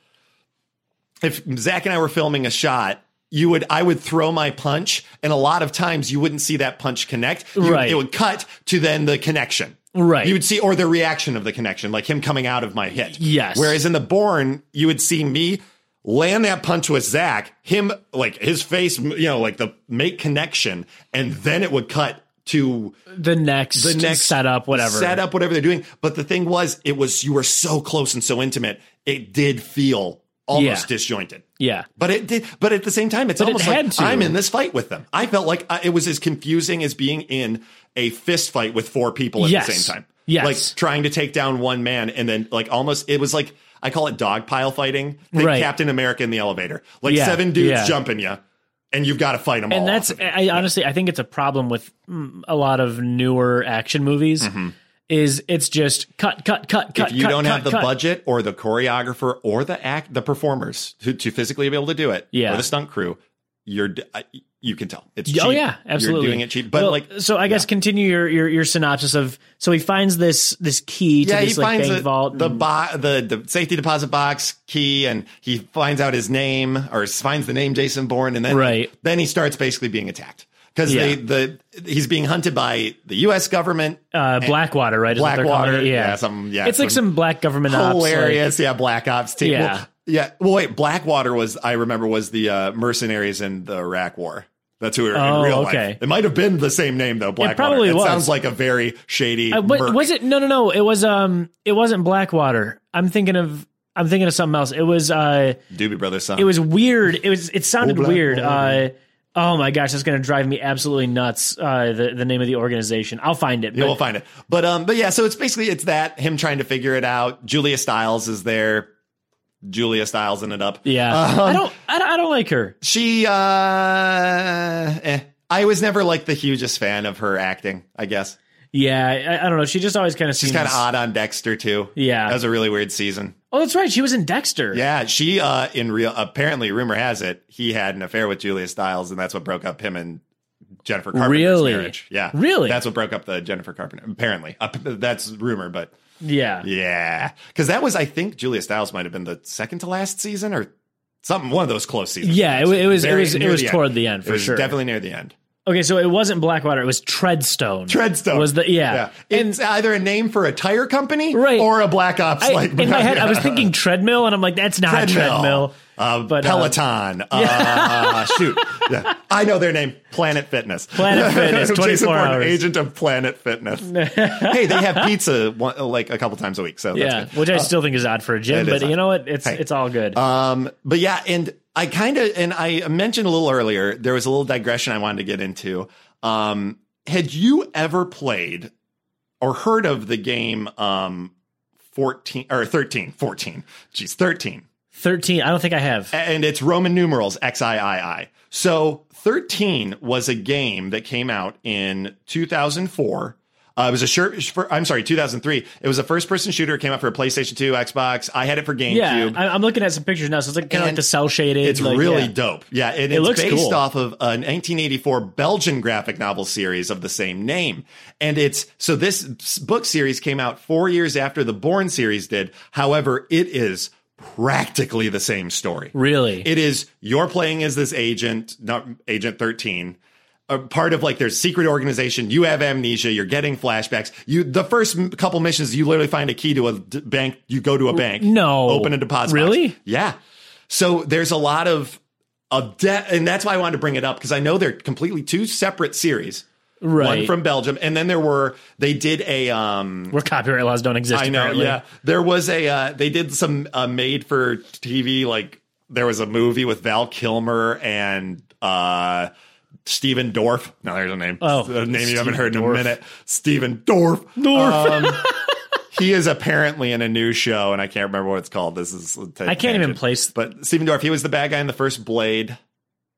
[SPEAKER 1] if Zach and I were filming a shot, you would I would throw my punch, and a lot of times you wouldn't see that punch connect. You-
[SPEAKER 2] Right.
[SPEAKER 1] It would cut to then the connection.
[SPEAKER 2] Right.
[SPEAKER 1] You would see, or the reaction of the connection, like him coming out of my hit.
[SPEAKER 2] Yes.
[SPEAKER 1] Whereas in the Bourne, you would see me land that punch with Zach, him like his face, you know, like the make connection, and then it would cut to
[SPEAKER 2] the next,
[SPEAKER 1] the next
[SPEAKER 2] setup, whatever.
[SPEAKER 1] setup, whatever they're doing. But the thing was, it was you were so close and so intimate, it did feel almost
[SPEAKER 2] Yeah.
[SPEAKER 1] disjointed.
[SPEAKER 2] Yeah.
[SPEAKER 1] But it did. But at the same time, it's
[SPEAKER 2] But
[SPEAKER 1] almost
[SPEAKER 2] had
[SPEAKER 1] like
[SPEAKER 2] to.
[SPEAKER 1] I'm in this fight with them. I felt like uh, it was as confusing as being in a fist fight with four people at
[SPEAKER 2] Yes.
[SPEAKER 1] the same time.
[SPEAKER 2] Yes.
[SPEAKER 1] like trying to take down one man and then like almost it was like I call it dog pile fighting. Think
[SPEAKER 2] Right.
[SPEAKER 1] Captain America in the elevator, like
[SPEAKER 2] Yeah,
[SPEAKER 1] seven dudes
[SPEAKER 2] yeah.
[SPEAKER 1] jumping you, and you've got to fight them all.
[SPEAKER 2] and that's
[SPEAKER 1] off.
[SPEAKER 2] I honestly I think it's a problem with mm, a lot of newer action movies. Is it's just cut, cut, cut, cut.
[SPEAKER 1] Mm-hmm. if you
[SPEAKER 2] cut,
[SPEAKER 1] don't
[SPEAKER 2] cut,
[SPEAKER 1] have the
[SPEAKER 2] cut.
[SPEAKER 1] budget or the choreographer or the act the performers to, to physically be able to do it
[SPEAKER 2] Yeah.
[SPEAKER 1] or the stunt crew you're you can tell it's
[SPEAKER 2] Oh yeah, absolutely.
[SPEAKER 1] You're doing it cheap, but
[SPEAKER 2] Well,
[SPEAKER 1] like
[SPEAKER 2] so I guess continue your, your your synopsis of so he finds this this key to
[SPEAKER 1] yeah,
[SPEAKER 2] this like bank
[SPEAKER 1] the,
[SPEAKER 2] vault.
[SPEAKER 1] the,
[SPEAKER 2] and-
[SPEAKER 1] bo- the the safety deposit box key, and he finds out his name or finds the name Jason Bourne, and then
[SPEAKER 2] Right.
[SPEAKER 1] then he starts basically being attacked because
[SPEAKER 2] Yeah.
[SPEAKER 1] the he's being hunted by the U.S. government.
[SPEAKER 2] uh, Blackwater, right? is what they're calling
[SPEAKER 1] Blackwater, yeah,
[SPEAKER 2] Yeah,
[SPEAKER 1] some yeah,
[SPEAKER 2] it's like some black government ops, like-
[SPEAKER 1] hilarious, yeah, Black Ops team.
[SPEAKER 2] Yeah.
[SPEAKER 1] Well, yeah. Well, wait, Blackwater was I remember was the uh, mercenaries in the Iraq War. That's who we were
[SPEAKER 2] Oh,
[SPEAKER 1] in real
[SPEAKER 2] okay.
[SPEAKER 1] life. It might have been the same name though. Blackwater.
[SPEAKER 2] probably
[SPEAKER 1] it
[SPEAKER 2] was.
[SPEAKER 1] sounds like a very shady.
[SPEAKER 2] Uh, what,
[SPEAKER 1] merc.
[SPEAKER 2] was it? No, no, no. It was um, it wasn't Blackwater. I'm thinking of I'm thinking of something else. It was uh,
[SPEAKER 1] Doobie Brothers song?
[SPEAKER 2] it was weird. It was it sounded
[SPEAKER 1] Oh,
[SPEAKER 2] weird. Uh, oh my gosh, that's gonna drive me absolutely nuts. Uh, the the name of the organization. I'll find it.
[SPEAKER 1] Yeah,
[SPEAKER 2] but-
[SPEAKER 1] we'll find it. But um, but yeah, so it's basically it's that him trying to figure it out. Julia Stiles is there. Julia Stiles in it up.
[SPEAKER 2] yeah,
[SPEAKER 1] Um,
[SPEAKER 2] I don't I don't I don't like her.
[SPEAKER 1] She uh, eh. I was never like the hugest fan of her acting. I guess
[SPEAKER 2] Yeah, I, I don't know. She just always kind of
[SPEAKER 1] she's kind of odd on Dexter too.
[SPEAKER 2] Yeah.
[SPEAKER 1] that was a really weird season.
[SPEAKER 2] Oh, that's right. She was in Dexter.
[SPEAKER 1] Yeah, she uh in real apparently rumor has it he had an affair with Julia Stiles and that's what broke up him and Jennifer Carpenter's
[SPEAKER 2] Really?
[SPEAKER 1] marriage. Yeah,
[SPEAKER 2] Really?
[SPEAKER 1] That's what broke up the Jennifer Carpenter. Apparently, uh, that's rumor, but
[SPEAKER 2] yeah.
[SPEAKER 1] yeah, because that was I think Julia Stiles might have been the second to last season or something. One of those close seasons.
[SPEAKER 2] Yeah, it, it was it was it was
[SPEAKER 1] the
[SPEAKER 2] toward
[SPEAKER 1] end.
[SPEAKER 2] the end
[SPEAKER 1] It
[SPEAKER 2] for
[SPEAKER 1] was
[SPEAKER 2] sure.
[SPEAKER 1] definitely near the end.
[SPEAKER 2] Okay, so it wasn't Blackwater. It was Treadstone.
[SPEAKER 1] Treadstone
[SPEAKER 2] was the yeah. And
[SPEAKER 1] It's either a name for a tire company,
[SPEAKER 2] Right.
[SPEAKER 1] or a Black Ops.
[SPEAKER 2] I,
[SPEAKER 1] like
[SPEAKER 2] in my head, I was thinking treadmill, and I'm like, that's not
[SPEAKER 1] treadmill,
[SPEAKER 2] treadmill.
[SPEAKER 1] Uh,
[SPEAKER 2] But, uh,
[SPEAKER 1] Peloton. Uh, shoot, yeah. I know their name. Planet Fitness.
[SPEAKER 2] Planet Fitness,
[SPEAKER 1] Jason
[SPEAKER 2] 24 hours.
[SPEAKER 1] agent of Planet Fitness. hey, they have pizza one, like a couple times a week, so that's
[SPEAKER 2] Yeah, which I still think is odd for a gym, but you know what? It's
[SPEAKER 1] Hey.
[SPEAKER 2] it's all good.
[SPEAKER 1] Um, but yeah, and I kind of, and I mentioned a little earlier, there was a little digression I wanted to get into. Um, had you ever played or heard of the game, um, 14 or 13, 14, geez, 13,
[SPEAKER 2] Thirteen. I don't think I have.
[SPEAKER 1] and it's Roman numerals XIII. So 13 was a game that came out in 2004. Uh, it was a shirt. For, I'm sorry, 2003. It was a first-person shooter. It came out for PlayStation 2, Xbox. I had it for GameCube.
[SPEAKER 2] Yeah, I, I'm looking at some pictures now. So it's like kind of like the cell shaded.
[SPEAKER 1] It's
[SPEAKER 2] like,
[SPEAKER 1] really
[SPEAKER 2] yeah.
[SPEAKER 1] dope. Yeah, and it's
[SPEAKER 2] looks
[SPEAKER 1] based
[SPEAKER 2] cool.
[SPEAKER 1] off of a 1984 Belgian graphic novel series of the same name. And it's so this book series came out four years after the Bourne series did. However, it is practically the same story.
[SPEAKER 2] Really?
[SPEAKER 1] It is you're playing as this agent, not Agent 13. A part of like their secret organization. You have amnesia. You're getting flashbacks. You the first m- couple missions, you literally find a key to a d- bank. You go to a bank.
[SPEAKER 2] no.
[SPEAKER 1] open a deposit. box.
[SPEAKER 2] Really?
[SPEAKER 1] Yeah. So there's a lot of of debt, and that's why I wanted to bring it up because I know they're completely two separate series.
[SPEAKER 2] Right.
[SPEAKER 1] One from Belgium, and then there were they did a um
[SPEAKER 2] where copyright laws don't exist.
[SPEAKER 1] I know,
[SPEAKER 2] apparently.
[SPEAKER 1] yeah. There was a uh, they did some uh, made for TV like there was a movie with Val Kilmer and uh Stephen Dorff. No, there's a name.
[SPEAKER 2] Oh,
[SPEAKER 1] a name you haven't heard in a minute. Stephen Dorff.
[SPEAKER 2] Dorff.
[SPEAKER 1] Um, he is apparently in a new show, and I can't remember what it's called. This is
[SPEAKER 2] I can't even place.
[SPEAKER 1] But Stephen Dorff, he was the bad guy in the first Blade.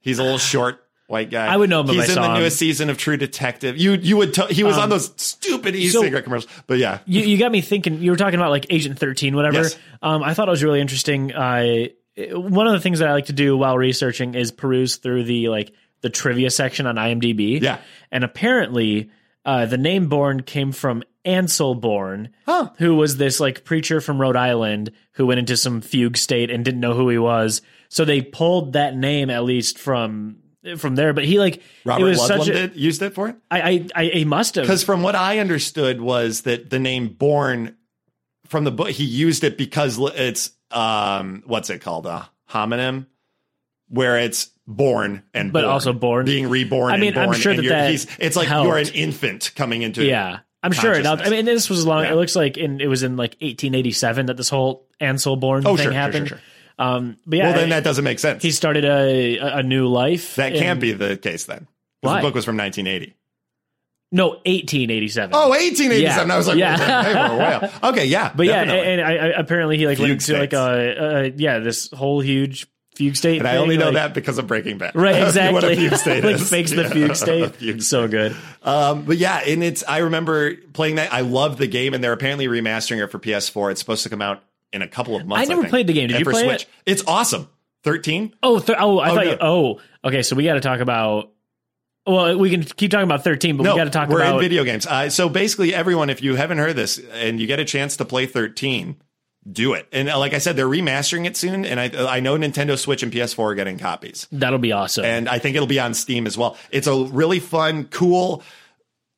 [SPEAKER 1] He's a little short white guy.
[SPEAKER 2] I would know him
[SPEAKER 1] He's
[SPEAKER 2] I
[SPEAKER 1] in the
[SPEAKER 2] him.
[SPEAKER 1] newest season of True Detective. You you would t- he was on those stupid
[SPEAKER 2] so-
[SPEAKER 1] e-cigarette commercials. But yeah,
[SPEAKER 2] You, you got me thinking. You were talking about like Agent Thirteen, whatever.
[SPEAKER 1] Yes.
[SPEAKER 2] Um, I thought it was really interesting. Uh, one of the things that I like to do while researching is peruse through the like the trivia section on IMDb.
[SPEAKER 1] Yeah.
[SPEAKER 2] and apparently, uh, the name Bourne came from Ansel Bourne,
[SPEAKER 1] Huh.
[SPEAKER 2] who was this like preacher from Rhode Island who went into some fugue state and didn't know who he was. So they pulled that name at least from from there. But he like
[SPEAKER 1] Robert
[SPEAKER 2] it was
[SPEAKER 1] Ludlum
[SPEAKER 2] such a,
[SPEAKER 1] did used it for it.
[SPEAKER 2] I, I I he must have
[SPEAKER 1] Because from what I understood was that the name Bourne from the book he used it because it's um what's it called a homonym where it's born and
[SPEAKER 2] But
[SPEAKER 1] born,
[SPEAKER 2] also born.
[SPEAKER 1] being reborn.
[SPEAKER 2] I mean,
[SPEAKER 1] and
[SPEAKER 2] I'm sure that that
[SPEAKER 1] he's, it's like
[SPEAKER 2] helped.
[SPEAKER 1] you're an infant coming into
[SPEAKER 2] Yeah. I'm sure helped. I mean, this was long.
[SPEAKER 1] Yeah.
[SPEAKER 2] It looks like in it was in like 1887 that this whole Ansel Bourne
[SPEAKER 1] Oh,
[SPEAKER 2] thing
[SPEAKER 1] sure, sure,
[SPEAKER 2] happened.
[SPEAKER 1] sure,
[SPEAKER 2] Um, but yeah,
[SPEAKER 1] Well, then that doesn't make sense.
[SPEAKER 2] he started a a new life.
[SPEAKER 1] that can't be the case then.
[SPEAKER 2] Why?
[SPEAKER 1] The book was from 1980.
[SPEAKER 2] no 1887.
[SPEAKER 1] Oh, 1887.
[SPEAKER 2] Yeah.
[SPEAKER 1] I was like,
[SPEAKER 2] Yeah.
[SPEAKER 1] we're way. Okay, yeah.
[SPEAKER 2] but yeah, and, and I, I apparently he like went
[SPEAKER 1] Fugue
[SPEAKER 2] into like a, a yeah this whole huge fugue state.
[SPEAKER 1] And I only know
[SPEAKER 2] like-
[SPEAKER 1] that because of Breaking Bad.
[SPEAKER 2] Right, exactly.
[SPEAKER 1] what a fugue state
[SPEAKER 2] like
[SPEAKER 1] is.
[SPEAKER 2] fakes the
[SPEAKER 1] Yeah,
[SPEAKER 2] fugue state.
[SPEAKER 1] fugue
[SPEAKER 2] so good.
[SPEAKER 1] Um, but yeah, and it's I remember playing that. I loved the game, and they're apparently remastering it for PS4. It's supposed to come out in a couple of months.
[SPEAKER 2] I never
[SPEAKER 1] think.
[SPEAKER 2] played the game. Did
[SPEAKER 1] And
[SPEAKER 2] you
[SPEAKER 1] for
[SPEAKER 2] play
[SPEAKER 1] Switch.
[SPEAKER 2] it?
[SPEAKER 1] It's awesome. 13?
[SPEAKER 2] Oh, th- oh, I
[SPEAKER 1] Oh,
[SPEAKER 2] thought.
[SPEAKER 1] no.
[SPEAKER 2] You, oh, okay. So we got to talk about. Well, we can keep talking about thirteen, but
[SPEAKER 1] No,
[SPEAKER 2] we got to talk
[SPEAKER 1] we're
[SPEAKER 2] about
[SPEAKER 1] in video games. Uh, so basically, everyone, if you haven't heard this and you get a chance to play 13, do it. And uh, like I said, they're remastering it soon, and I I know Nintendo Switch and PS4 are getting copies,
[SPEAKER 2] That'll be awesome.
[SPEAKER 1] and I think it'll be on Steam as well. It's a really fun, cool,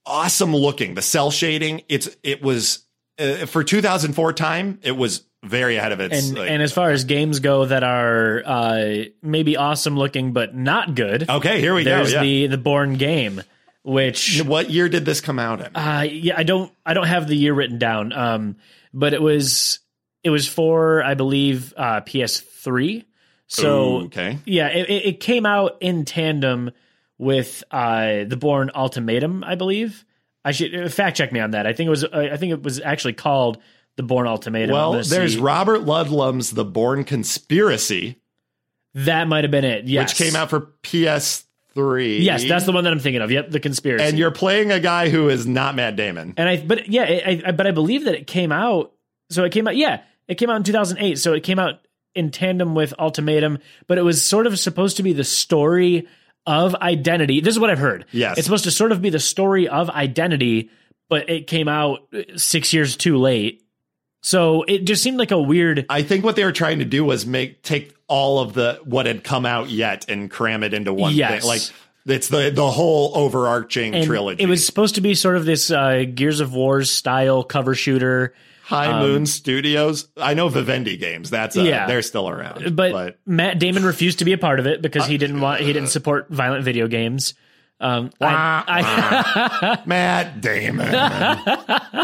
[SPEAKER 1] awesome looking. The cell shading, it's it was uh, for 2004 time, it was very ahead of its.
[SPEAKER 2] and
[SPEAKER 1] like-
[SPEAKER 2] and as far as games go that are uh, maybe awesome looking but not good,
[SPEAKER 1] okay, here we
[SPEAKER 2] there's
[SPEAKER 1] go. Yeah.
[SPEAKER 2] the the Bourne game, which
[SPEAKER 1] what year did this come out in?
[SPEAKER 2] uh, yeah, I don't I don't have the year written down, um, but it was it was for I believe uh, PS3. So
[SPEAKER 1] Ooh, okay.
[SPEAKER 2] yeah, it, it came out in tandem with uh, the Bourne Ultimatum, I believe. I should fact check me on that. I think it was I think it was actually called the Bourne Ultimatum.
[SPEAKER 1] Well, there's
[SPEAKER 2] see.
[SPEAKER 1] Robert Ludlum's The Bourne Conspiracy,
[SPEAKER 2] that might have been it. Yes,
[SPEAKER 1] which came out for PS3.
[SPEAKER 2] Yes, that's the one that I'm thinking of. Yep, the conspiracy.
[SPEAKER 1] And you're playing a guy who is not Matt Damon.
[SPEAKER 2] and I, but yeah, I, I, but I believe that it came out. So it came out. Yeah, it came out in 2008. So it came out in tandem with Ultimatum, but it was sort of supposed to be the story of identity. This is what I've heard.
[SPEAKER 1] Yes.
[SPEAKER 2] it's supposed to sort of be the story of identity, but it came out six years too late. So it just seemed like a weird.
[SPEAKER 1] I think what they were trying to do was make take all of the what had come out yet and cram it into one
[SPEAKER 2] Yes.
[SPEAKER 1] thing. Like it's the the whole overarching
[SPEAKER 2] and
[SPEAKER 1] trilogy.
[SPEAKER 2] It was supposed to be sort of this uh, Gears of War style cover shooter.
[SPEAKER 1] High Moon Studios. I know Vivendi Games. That's uh,
[SPEAKER 2] Yeah.
[SPEAKER 1] they're still around.
[SPEAKER 2] but, Matt Damon refused to be a part of it because he didn't want he didn't support violent video games. Um, I, I,
[SPEAKER 1] Matt Damon.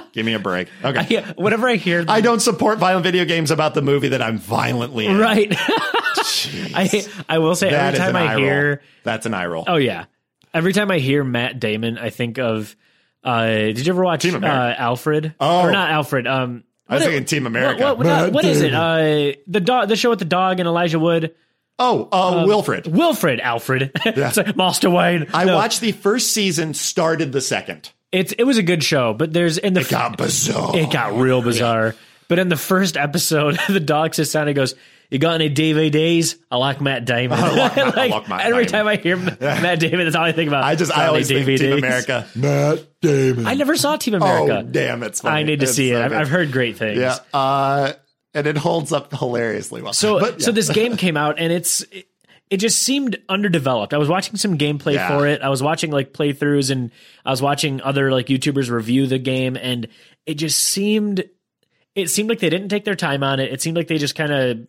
[SPEAKER 1] Give me a break. Okay.
[SPEAKER 2] yeah, whenever I hear
[SPEAKER 1] I don't support violent video games about the movie that I'm violently in.
[SPEAKER 2] right, I I will say
[SPEAKER 1] That
[SPEAKER 2] every time I hear
[SPEAKER 1] roll. That's an eye roll.
[SPEAKER 2] oh yeah, every time I hear Matt Damon, I think of. Uh, did you ever watch uh, Alfred?
[SPEAKER 1] Oh.
[SPEAKER 2] or not Alfred? Um,
[SPEAKER 1] I was thinking Team America.
[SPEAKER 2] What, what, what, what is it? Uh, the dog, the show with the dog and Elijah Wood.
[SPEAKER 1] Oh, uh, Wilfred.
[SPEAKER 2] Wilfred Alfred. like Master Wayne.
[SPEAKER 1] I
[SPEAKER 2] No,
[SPEAKER 1] watched the first season, started the second.
[SPEAKER 2] It's it was a good show, but there's in the
[SPEAKER 1] It got bizarre.
[SPEAKER 2] it got real bizarre. But in the first episode, the dog down and goes, "You got any DVDs? I like Matt Damon."
[SPEAKER 1] I like Matt- I
[SPEAKER 2] Like,
[SPEAKER 1] like Matt
[SPEAKER 2] every
[SPEAKER 1] Damon.
[SPEAKER 2] time I hear Matt Damon, that's all I think about.
[SPEAKER 1] I just, I always think Team America. Matt Damon.
[SPEAKER 2] I never saw Team
[SPEAKER 1] oh,
[SPEAKER 2] America.
[SPEAKER 1] damn, it's funny.
[SPEAKER 2] I need to
[SPEAKER 1] It's
[SPEAKER 2] see it. I've. I've heard great things.
[SPEAKER 1] Yeah. Uh, and it holds up hilariously well.
[SPEAKER 2] So
[SPEAKER 1] But,
[SPEAKER 2] so this game came out and it's it, it just seemed underdeveloped. I was watching some gameplay
[SPEAKER 1] Yeah.
[SPEAKER 2] for it. I was watching like playthroughs and I was watching other like YouTubers review the game and it just seemed it seemed like they didn't take their time on it. It seemed like they just kind of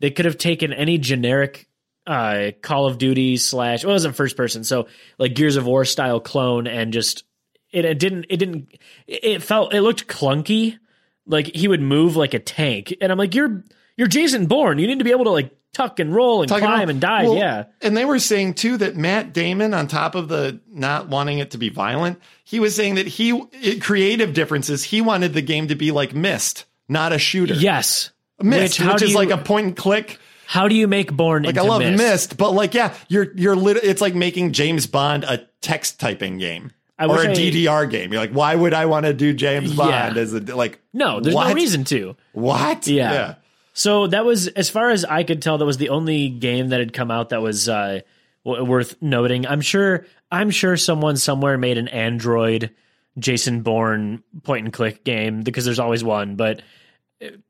[SPEAKER 2] they could have taken any generic uh Call of Duty slash well, it wasn't first person, so like Gears of War style clone and just it, it didn't it didn't it felt it looked clunky like he would move like a tank and i'm like you're you're jason bourne you need to be able to like tuck and roll and
[SPEAKER 1] Talking
[SPEAKER 2] climb
[SPEAKER 1] about-
[SPEAKER 2] and dive
[SPEAKER 1] well,
[SPEAKER 2] yeah
[SPEAKER 1] And they were saying too that Matt Damon, on top of the not wanting it to be violent, he was saying that he it, creative differences. He wanted the game to be like Myst, not a shooter.
[SPEAKER 2] yes
[SPEAKER 1] Myst,
[SPEAKER 2] how
[SPEAKER 1] which is
[SPEAKER 2] you-
[SPEAKER 1] like a point and click.
[SPEAKER 2] how do you make bourne
[SPEAKER 1] Like I love
[SPEAKER 2] Myst?
[SPEAKER 1] Mist, but like yeah, you're you're lit- it's like making James Bond a text typing game.
[SPEAKER 2] I
[SPEAKER 1] or a
[SPEAKER 2] I-
[SPEAKER 1] DDR game. You're like, why would I want to do James Bond
[SPEAKER 2] Yeah.
[SPEAKER 1] as a like?
[SPEAKER 2] no there's
[SPEAKER 1] what?
[SPEAKER 2] no reason to
[SPEAKER 1] What?
[SPEAKER 2] Yeah. so that was as far as i could tell that was the only game that had come out that was uh w- worth noting i'm sure i'm sure someone somewhere made an android jason bourne point and click game because there's always one but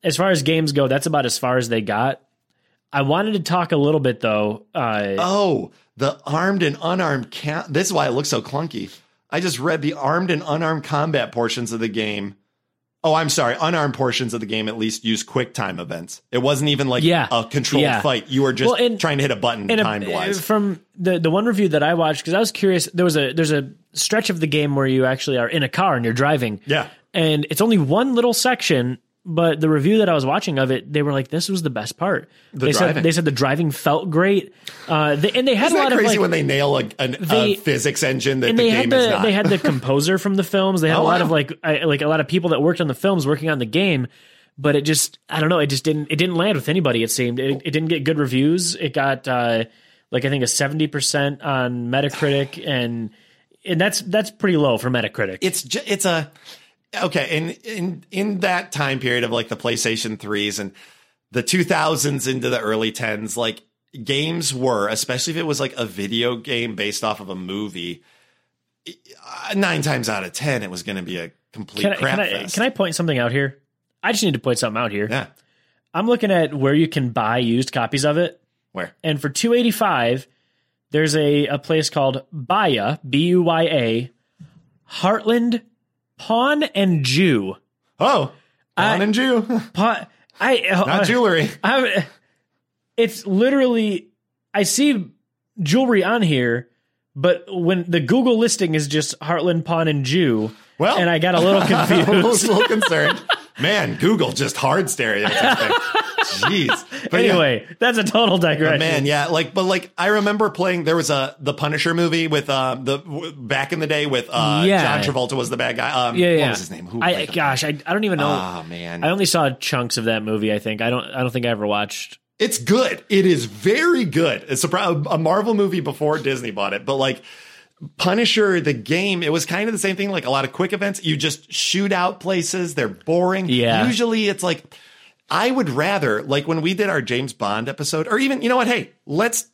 [SPEAKER 2] as far as games go that's about as far as they got i wanted to talk a little bit though uh
[SPEAKER 1] Oh, the armed and unarmed ca- This is why it looks so clunky. I just read the armed and unarmed combat portions of the game. Oh, I'm sorry. Unarmed portions of the game at least use quick time events. It wasn't even like
[SPEAKER 2] Yeah.
[SPEAKER 1] a controlled
[SPEAKER 2] Yeah.
[SPEAKER 1] fight. You were just
[SPEAKER 2] Well, and-
[SPEAKER 1] trying to hit a button timed wise.
[SPEAKER 2] from the the one review that I watched because I was curious. There was a there's a stretch of the game where you actually are in a car and you're driving.
[SPEAKER 1] Yeah.
[SPEAKER 2] and it's only one little section. But the review that I was watching of it, they were like, "This was the best part." they
[SPEAKER 1] driving.
[SPEAKER 2] said they said the driving felt great, uh, they, and they had
[SPEAKER 1] Isn't
[SPEAKER 2] a lot
[SPEAKER 1] that
[SPEAKER 2] of
[SPEAKER 1] crazy
[SPEAKER 2] like,
[SPEAKER 1] when they nail a, an,
[SPEAKER 2] They-
[SPEAKER 1] a physics engine that
[SPEAKER 2] and
[SPEAKER 1] the
[SPEAKER 2] they had
[SPEAKER 1] game is
[SPEAKER 2] the
[SPEAKER 1] not?
[SPEAKER 2] they had the composer from the films. They had
[SPEAKER 1] Oh,
[SPEAKER 2] a lot
[SPEAKER 1] wow.
[SPEAKER 2] of like I, like a lot of people that worked on the films working on the game. But it just I don't know. It just didn't it didn't land with anybody. It seemed it, it didn't get good reviews. It got uh, like I think a seventy percent on Metacritic, and and that's that's pretty low for Metacritic.
[SPEAKER 1] it's it's a okay in in in that time period of like the PlayStation 3s and the 2000s into the early 10s, like games were, especially if it was like a video game based off of a movie, nine times out of 10, it was going to be a complete
[SPEAKER 2] Can I,
[SPEAKER 1] crap
[SPEAKER 2] can, I, can I point something out here? I just need to point something out here.
[SPEAKER 1] yeah.
[SPEAKER 2] I'm looking at where you can buy used copies of it,
[SPEAKER 1] Where?
[SPEAKER 2] and for 285, there's a, a place called Baya, B U Y A, Heartland Pawn and Jew.
[SPEAKER 1] Oh,
[SPEAKER 2] I-
[SPEAKER 1] Pawn and Jew.
[SPEAKER 2] Pawn, I uh,
[SPEAKER 1] Not jewelry.
[SPEAKER 2] I, it's literally I see jewelry on here, but when the Google listing is just Heartland Pawn and Jew,
[SPEAKER 1] Well,
[SPEAKER 2] and I got a little
[SPEAKER 1] I
[SPEAKER 2] confused.
[SPEAKER 1] was a little concerned. Man, Google just hard stereotyping. Jeez. But yeah.
[SPEAKER 2] anyway, that's a total digression.
[SPEAKER 1] Man, yeah, like, but like, I remember playing. There was a the Punisher movie with uh the w- back in the day with uh
[SPEAKER 2] Yeah.
[SPEAKER 1] John Travolta was the bad guy. Um,
[SPEAKER 2] yeah, yeah.
[SPEAKER 1] What was his name? Who
[SPEAKER 2] I gosh, I, I don't even know.
[SPEAKER 1] Oh man,
[SPEAKER 2] I only saw chunks of that movie. I think I don't. I don't think I ever watched.
[SPEAKER 1] it's good. It is very good. It's a, a Marvel movie before Disney bought it, but like. Punisher, the game, it was kind of the same thing. Like a lot of quick events, you just shoot out places. They're boring.
[SPEAKER 2] Yeah.
[SPEAKER 1] Usually, it's like I would rather, like when we did our James Bond episode, or even, you know what? Hey, let's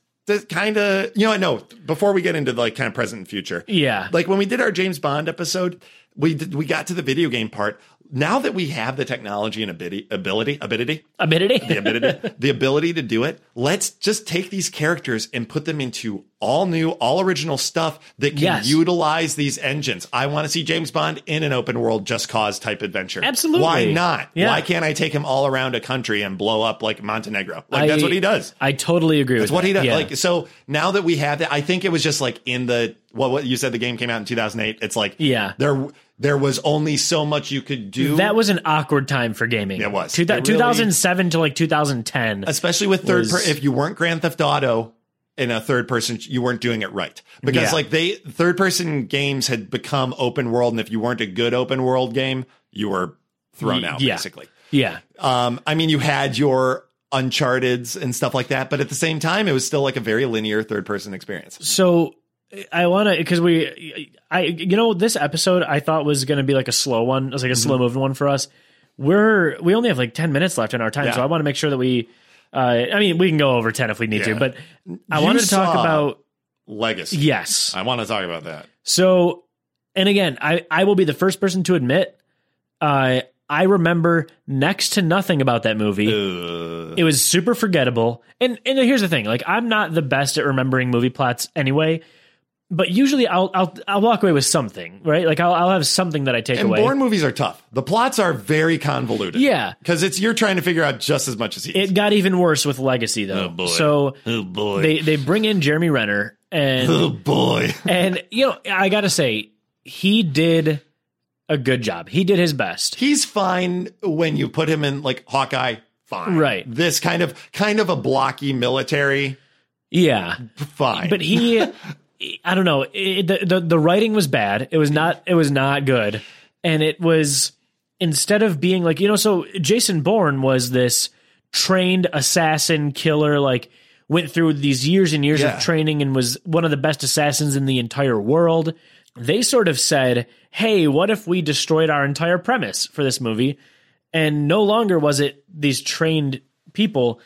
[SPEAKER 1] kind of, you know what? No, before we get into like kind of present and future.
[SPEAKER 2] Yeah.
[SPEAKER 1] Like when we did our James Bond episode, we did, we got to the video game part. Now that we have the technology and ability, ability, ability,
[SPEAKER 2] Ability.
[SPEAKER 1] the ability, the ability to do it, let's just take these characters and put them into all new, all original stuff that can
[SPEAKER 2] Yes.
[SPEAKER 1] utilize these engines. I want to see James Bond in an open world, just cause type adventure.
[SPEAKER 2] Absolutely.
[SPEAKER 1] Why not?
[SPEAKER 2] Yeah.
[SPEAKER 1] Why can't I take him all around a country and blow up like Montenegro? Like that's what he does.
[SPEAKER 2] I totally agree
[SPEAKER 1] That's what
[SPEAKER 2] that.
[SPEAKER 1] he does.
[SPEAKER 2] Yeah.
[SPEAKER 1] Like so now that we have that, I think it was just like in the what what you said the game came out in 2008. It's like
[SPEAKER 2] Yeah.
[SPEAKER 1] there there was only so much you could do.
[SPEAKER 2] that was an awkward time for gaming.
[SPEAKER 1] It was.
[SPEAKER 2] Two,
[SPEAKER 1] It really-
[SPEAKER 2] 2007 to like 2010.
[SPEAKER 1] especially with third
[SPEAKER 2] was-
[SPEAKER 1] per- if you weren't Grand Theft Auto in a third person you weren't doing it right because
[SPEAKER 2] Yeah.
[SPEAKER 1] like they third person games had become open world and if you weren't a good open world game you were thrown out
[SPEAKER 2] yeah.
[SPEAKER 1] basically
[SPEAKER 2] yeah.
[SPEAKER 1] um i mean you had your uncharted's and stuff like that but at the same time it was still like a very linear third person experience
[SPEAKER 2] So I want to because we, I you know this episode I thought was going to be like a slow one. It was like a slow moving one for us. We're we only have like ten minutes left in our time,
[SPEAKER 1] Yeah.
[SPEAKER 2] so I want to make sure that we. Uh, I mean, we can go over ten if we need
[SPEAKER 1] Yeah.
[SPEAKER 2] to, but I wanted to talk about
[SPEAKER 1] legacy
[SPEAKER 2] yes.
[SPEAKER 1] i want to talk about that
[SPEAKER 2] So, and again, I I will be the first person to admit, uh, I remember next to nothing about that movie.
[SPEAKER 1] uh,
[SPEAKER 2] It was super forgettable. And and here's the thing, like I'm not the best at remembering movie plots anyway, but usually I'll I'll I'll walk away with something, right? Like I'll I'll have something that I take
[SPEAKER 1] and
[SPEAKER 2] away.
[SPEAKER 1] Bourne movies are tough the plots are very convoluted
[SPEAKER 2] yeah.
[SPEAKER 1] because it's you're trying to figure out just as much as he is
[SPEAKER 2] It got even worse with Legacy though.
[SPEAKER 1] Oh, boy.
[SPEAKER 2] So
[SPEAKER 1] oh boy
[SPEAKER 2] they they bring in Jeremy Renner and
[SPEAKER 1] oh boy
[SPEAKER 2] and you know, I got to say he did a good job. He did his best.
[SPEAKER 1] he's fine when you put him in like Hawkeye. Fine,
[SPEAKER 2] Right.
[SPEAKER 1] This kind of kind of a blocky military.
[SPEAKER 2] Yeah.
[SPEAKER 1] Fine,
[SPEAKER 2] but he i don't know. It, the, the the writing was bad. It was not it was not good. And it was instead of being like you know so jason bourne was this trained assassin killer like went through these years and years
[SPEAKER 1] Yeah.
[SPEAKER 2] of training and was one of the best assassins in the entire world. They sort of said hey what if we destroyed our entire premise for this movie? And no longer was it these trained people.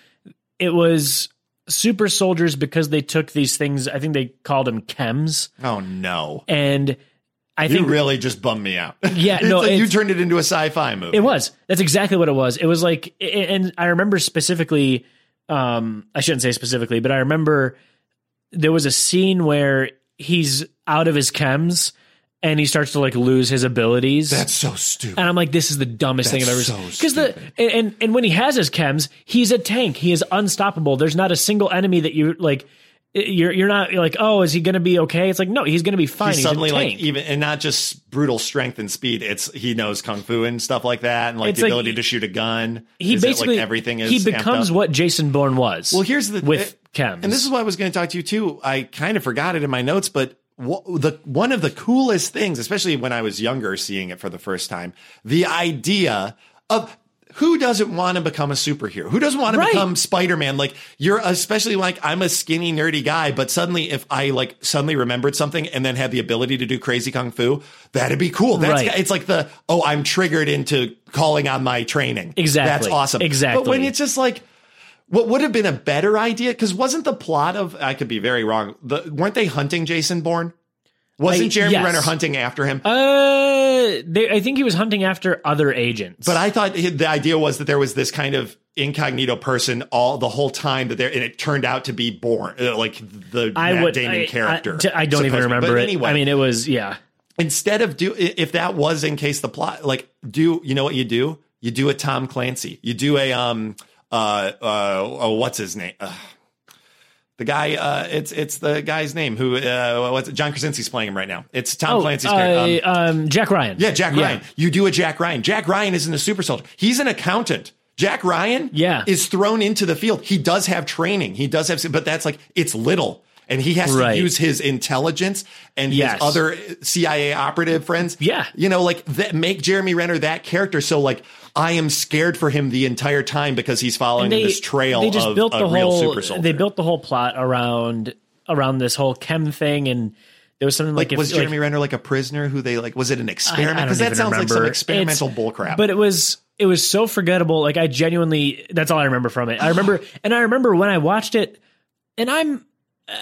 [SPEAKER 2] It was super soldiers because they took these things i think they called them chems
[SPEAKER 1] oh no,
[SPEAKER 2] and i think
[SPEAKER 1] you
[SPEAKER 2] think
[SPEAKER 1] really just bummed me out.
[SPEAKER 2] Yeah,
[SPEAKER 1] It's
[SPEAKER 2] no,
[SPEAKER 1] like you turned it into a sci-fi movie.
[SPEAKER 2] it was that's exactly what it was it was like and i remember specifically um i shouldn't say specifically but i remember there was a scene where he's out of his chems and he starts to like lose his abilities
[SPEAKER 1] That's so stupid.
[SPEAKER 2] And I'm like, this is the dumbest thing I've ever
[SPEAKER 1] That's
[SPEAKER 2] seen.
[SPEAKER 1] so
[SPEAKER 2] Because the and, and and when he has his chems, he's a tank. He is unstoppable. There's not a single enemy that you like. You're you're not you're like, oh, is he going to be okay? It's like, no, he's going to be fine.
[SPEAKER 1] He's
[SPEAKER 2] He's,
[SPEAKER 1] suddenly
[SPEAKER 2] a
[SPEAKER 1] like
[SPEAKER 2] tank.
[SPEAKER 1] even and not just brutal strength and speed. It's he knows kung fu and stuff like that, and like
[SPEAKER 2] It's
[SPEAKER 1] the
[SPEAKER 2] like-
[SPEAKER 1] ability to shoot a gun.
[SPEAKER 2] he
[SPEAKER 1] Is
[SPEAKER 2] basically
[SPEAKER 1] like everything is
[SPEAKER 2] he becomes what Jason Bourne was.
[SPEAKER 1] Well, here's the
[SPEAKER 2] with
[SPEAKER 1] it-
[SPEAKER 2] chems,
[SPEAKER 1] And this is what I was going to talk to you too. I kind of forgot it in my notes, but wh- the one of the coolest things, especially when I was younger, seeing it for the first time, the idea of who doesn't want to become a superhero? Who doesn't want to
[SPEAKER 2] Right.
[SPEAKER 1] become Spider-Man? Like you're especially like I'm a skinny nerdy guy, but suddenly if I like suddenly remembered something and then had the ability to do crazy kung fu, that'd be cool. That's
[SPEAKER 2] Right.
[SPEAKER 1] it's like the oh, I'm triggered into calling on my training.
[SPEAKER 2] Exactly.
[SPEAKER 1] That's awesome.
[SPEAKER 2] Exactly.
[SPEAKER 1] But when it's just like what would have been a better idea? Because wasn't the plot of I could be very wrong. The, weren't they hunting Jason Bourne? Wasn't
[SPEAKER 2] I-
[SPEAKER 1] Jeremy
[SPEAKER 2] yes.
[SPEAKER 1] Renner hunting after him?
[SPEAKER 2] Uh, they, I think he was hunting after other agents.
[SPEAKER 1] But I thought the idea was that there was this kind of incognito person all the whole time that there, and it turned out to be Bourne, uh, like the
[SPEAKER 2] I
[SPEAKER 1] Matt
[SPEAKER 2] would.
[SPEAKER 1] Damon
[SPEAKER 2] I,
[SPEAKER 1] character.
[SPEAKER 2] I, I don't even
[SPEAKER 1] supposed to be.
[SPEAKER 2] remember
[SPEAKER 1] But
[SPEAKER 2] it.
[SPEAKER 1] Anyway,
[SPEAKER 2] I mean, it was yeah.
[SPEAKER 1] instead of do if that was in case the plot, like do you know what you do? You do a Tom Clancy. You do a um uh uh oh, what's his name? Uh, the guy, uh, it's it's the guy's name who uh, what's John Krasinski's playing him right now. It's Tom
[SPEAKER 2] Oh,
[SPEAKER 1] Clancy's character. Um,
[SPEAKER 2] uh, um, Jack Ryan.
[SPEAKER 1] Yeah, Jack Ryan. You do a Jack Ryan. Jack Ryan isn't a super soldier. He's an accountant. Jack Ryan
[SPEAKER 2] Yeah.
[SPEAKER 1] is thrown into the field. He does have training. He does have, but that's like, it's little. And he has
[SPEAKER 2] Right.
[SPEAKER 1] to use his intelligence and
[SPEAKER 2] Yes.
[SPEAKER 1] his other CIA operative friends.
[SPEAKER 2] Yeah.
[SPEAKER 1] You know, like that make Jeremy Renner that character. So like, I am scared for him the entire time because he's following
[SPEAKER 2] they,
[SPEAKER 1] this trail
[SPEAKER 2] they just
[SPEAKER 1] of
[SPEAKER 2] built
[SPEAKER 1] a
[SPEAKER 2] the
[SPEAKER 1] real
[SPEAKER 2] whole. They built the whole plot around around this whole chem thing, and there was something like,
[SPEAKER 1] like,
[SPEAKER 2] if,
[SPEAKER 1] was
[SPEAKER 2] like,
[SPEAKER 1] Jeremy Renner like a prisoner who they like, was it an experiment? Because that sounds like some experimental
[SPEAKER 2] It's-
[SPEAKER 1] bullcrap.
[SPEAKER 2] But it was it was so forgettable. Like I genuinely, that's all I remember from it. I remember, and I remember when I watched it, and I'm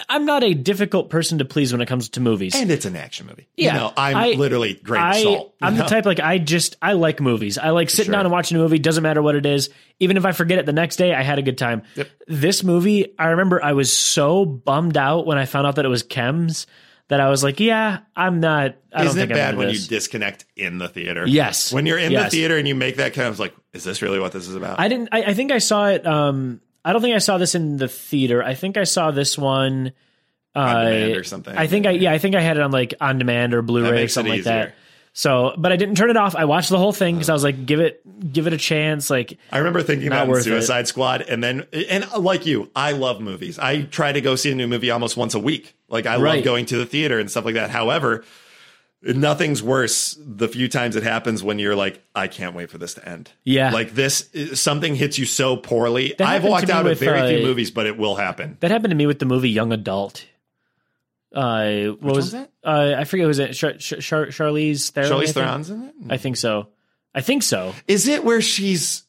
[SPEAKER 2] I'm not a difficult person to please when it comes to movies.
[SPEAKER 1] and it's an action movie.
[SPEAKER 2] Yeah,
[SPEAKER 1] you know, I'm
[SPEAKER 2] I-
[SPEAKER 1] literally great
[SPEAKER 2] I,
[SPEAKER 1] salt.
[SPEAKER 2] I'm
[SPEAKER 1] you
[SPEAKER 2] the type like I just I like movies. I like sitting
[SPEAKER 1] Sure.
[SPEAKER 2] down and watching a movie. Doesn't matter what it is. Even if I forget it the next day, I had a good time. This movie, I remember I was so bummed out when I found out that it was Chems that I was like, yeah, I'm not. I don't
[SPEAKER 1] Isn't
[SPEAKER 2] think
[SPEAKER 1] it
[SPEAKER 2] I'm
[SPEAKER 1] bad when
[SPEAKER 2] this.
[SPEAKER 1] you disconnect in the theater?
[SPEAKER 2] Yes.
[SPEAKER 1] When you're in
[SPEAKER 2] Yes.
[SPEAKER 1] the theater and you make that kind of like, is this really what this is about?
[SPEAKER 2] I didn't. I, I think I saw it. Um, I don't think I saw this in the theater. I think I saw this one. Uh,
[SPEAKER 1] demand or something.
[SPEAKER 2] I think I yeah. I think I had it on like on demand or Blu-ray or
[SPEAKER 1] makes it
[SPEAKER 2] something like that. So, but I didn't turn it off. I watched the whole thing because I was like, give it, give it a chance. Like,
[SPEAKER 1] I remember thinking about
[SPEAKER 2] worth it.
[SPEAKER 1] Suicide Squad, and then and like you, I love movies. I try to go see a new movie almost once a week. Like I
[SPEAKER 2] Right.
[SPEAKER 1] love going to the theater and stuff like that. However, nothing's worse the few times it happens when you're like, I can't wait for this to end.
[SPEAKER 2] Yeah.
[SPEAKER 1] like this something hits you so poorly.
[SPEAKER 2] That
[SPEAKER 1] I've walked out of very
[SPEAKER 2] uh,
[SPEAKER 1] few movies, but it will happen.
[SPEAKER 2] that happened to me with the movie Young Adult. Uh, what was
[SPEAKER 1] one's that?
[SPEAKER 2] Uh, I forget. Was it Char- Char- Char- Charlize Theron? I
[SPEAKER 1] Charlize? Theron's in it.
[SPEAKER 2] I think so. I think so.
[SPEAKER 1] Is it where she's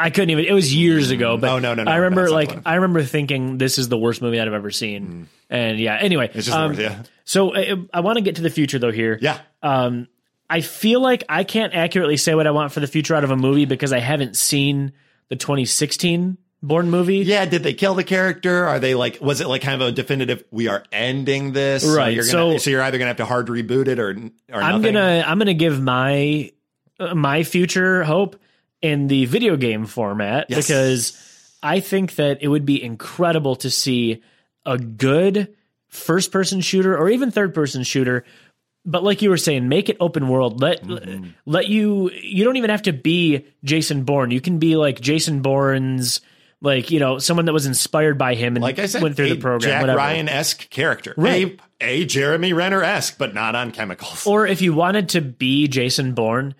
[SPEAKER 2] I couldn't even. It was years ago, but
[SPEAKER 1] Oh, no, no, no,
[SPEAKER 2] I remember like. I remember thinking this is the worst movie I've ever seen. And yeah. Anyway,
[SPEAKER 1] It's just
[SPEAKER 2] um,
[SPEAKER 1] worst, yeah.
[SPEAKER 2] So I, I want to get to the future though here.
[SPEAKER 1] Yeah.
[SPEAKER 2] Um, I feel like I can't accurately say what I want for the future out of a movie because I haven't seen the 2016 Bourne movie.
[SPEAKER 1] Yeah, did they kill the character? Are they like was it like kind of a definitive we are ending this?
[SPEAKER 2] Right,
[SPEAKER 1] you're
[SPEAKER 2] so-
[SPEAKER 1] gonna, so you're either gonna have to hard reboot it or or
[SPEAKER 2] I'm
[SPEAKER 1] nothing?
[SPEAKER 2] gonna I'm gonna give my uh, my future hope in the video game format
[SPEAKER 1] Yes.
[SPEAKER 2] because I think that it would be incredible to see a good first person shooter or even third person shooter but like you were saying make it open world let
[SPEAKER 1] Mm-hmm.
[SPEAKER 2] let you you don't even have to be Jason Bourne you can be like Jason Bourne's like you know someone that was inspired by him and
[SPEAKER 1] like I said,
[SPEAKER 2] went through
[SPEAKER 1] a
[SPEAKER 2] the program
[SPEAKER 1] Jack Ryan esque character.
[SPEAKER 2] Right.
[SPEAKER 1] A, a Jeremy Renner esque, but not on chemicals.
[SPEAKER 2] or if you wanted to be Jason Bourne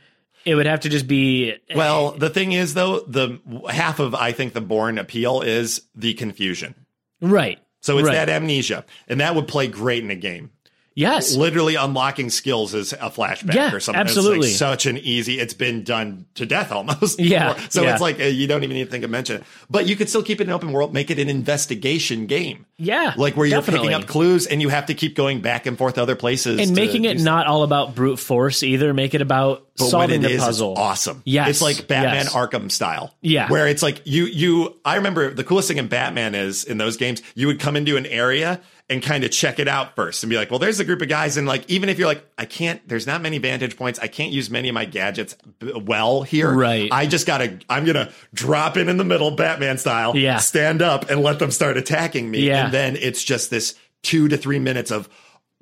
[SPEAKER 2] it would have to just be
[SPEAKER 1] well, the thing is though, the half of I think the Bourne appeal is the confusion.
[SPEAKER 2] right
[SPEAKER 1] So it's
[SPEAKER 2] Right.
[SPEAKER 1] that amnesia. And that would play great in a game.
[SPEAKER 2] Yes.
[SPEAKER 1] literally unlocking skills is a flashback
[SPEAKER 2] Yeah,
[SPEAKER 1] or something.
[SPEAKER 2] absolutely.
[SPEAKER 1] It's like such an easy. It's been done to death almost.
[SPEAKER 2] Yeah,
[SPEAKER 1] before. So
[SPEAKER 2] yeah.
[SPEAKER 1] it's like uh, you don't even need to think of mention it. But you could still keep it an open world. Make it an investigation game.
[SPEAKER 2] Yeah.
[SPEAKER 1] Like where you're
[SPEAKER 2] definitely.
[SPEAKER 1] picking up clues and you have to keep going back and forth other places
[SPEAKER 2] and making it not all about brute force either. Make it about
[SPEAKER 1] But
[SPEAKER 2] solving
[SPEAKER 1] it
[SPEAKER 2] the
[SPEAKER 1] is,
[SPEAKER 2] puzzle.
[SPEAKER 1] awesome.
[SPEAKER 2] Yes,
[SPEAKER 1] It's like Batman
[SPEAKER 2] yes.
[SPEAKER 1] Arkham style.
[SPEAKER 2] Yeah.
[SPEAKER 1] Where it's like you you I remember the coolest thing in Batman is in those games, you would come into an area and kind of check it out first and be like, well, there's a group of guys. And like, even if you're like, I can't, there's not many vantage points. I can't use many of my gadgets b- well here.
[SPEAKER 2] Right.
[SPEAKER 1] I just gotta, I'm gonna drop in in the middle, Batman style,
[SPEAKER 2] Yeah.
[SPEAKER 1] stand up and let them start attacking me.
[SPEAKER 2] Yeah.
[SPEAKER 1] And then it's just this two to three minutes of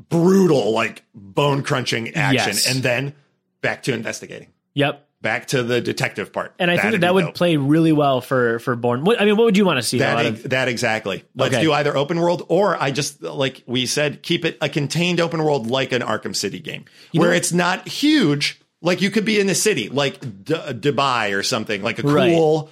[SPEAKER 1] brutal, like bone crunching action.
[SPEAKER 2] Yes.
[SPEAKER 1] And then back to investigating
[SPEAKER 2] Yep.
[SPEAKER 1] Back to the detective part.
[SPEAKER 2] And I think that,
[SPEAKER 1] That'd
[SPEAKER 2] that
[SPEAKER 1] be
[SPEAKER 2] would
[SPEAKER 1] dope.
[SPEAKER 2] play really well for for Bourne. What, I mean, what would you want to see?
[SPEAKER 1] that ex-
[SPEAKER 2] of-
[SPEAKER 1] that exactly. Let's
[SPEAKER 2] Okay.
[SPEAKER 1] do either open world or I just like we said, keep it a contained open world like an Arkham City game, where
[SPEAKER 2] know-
[SPEAKER 1] it's not huge Like you could be in a city, like D- Dubai or something, like a
[SPEAKER 2] Right.
[SPEAKER 1] cool.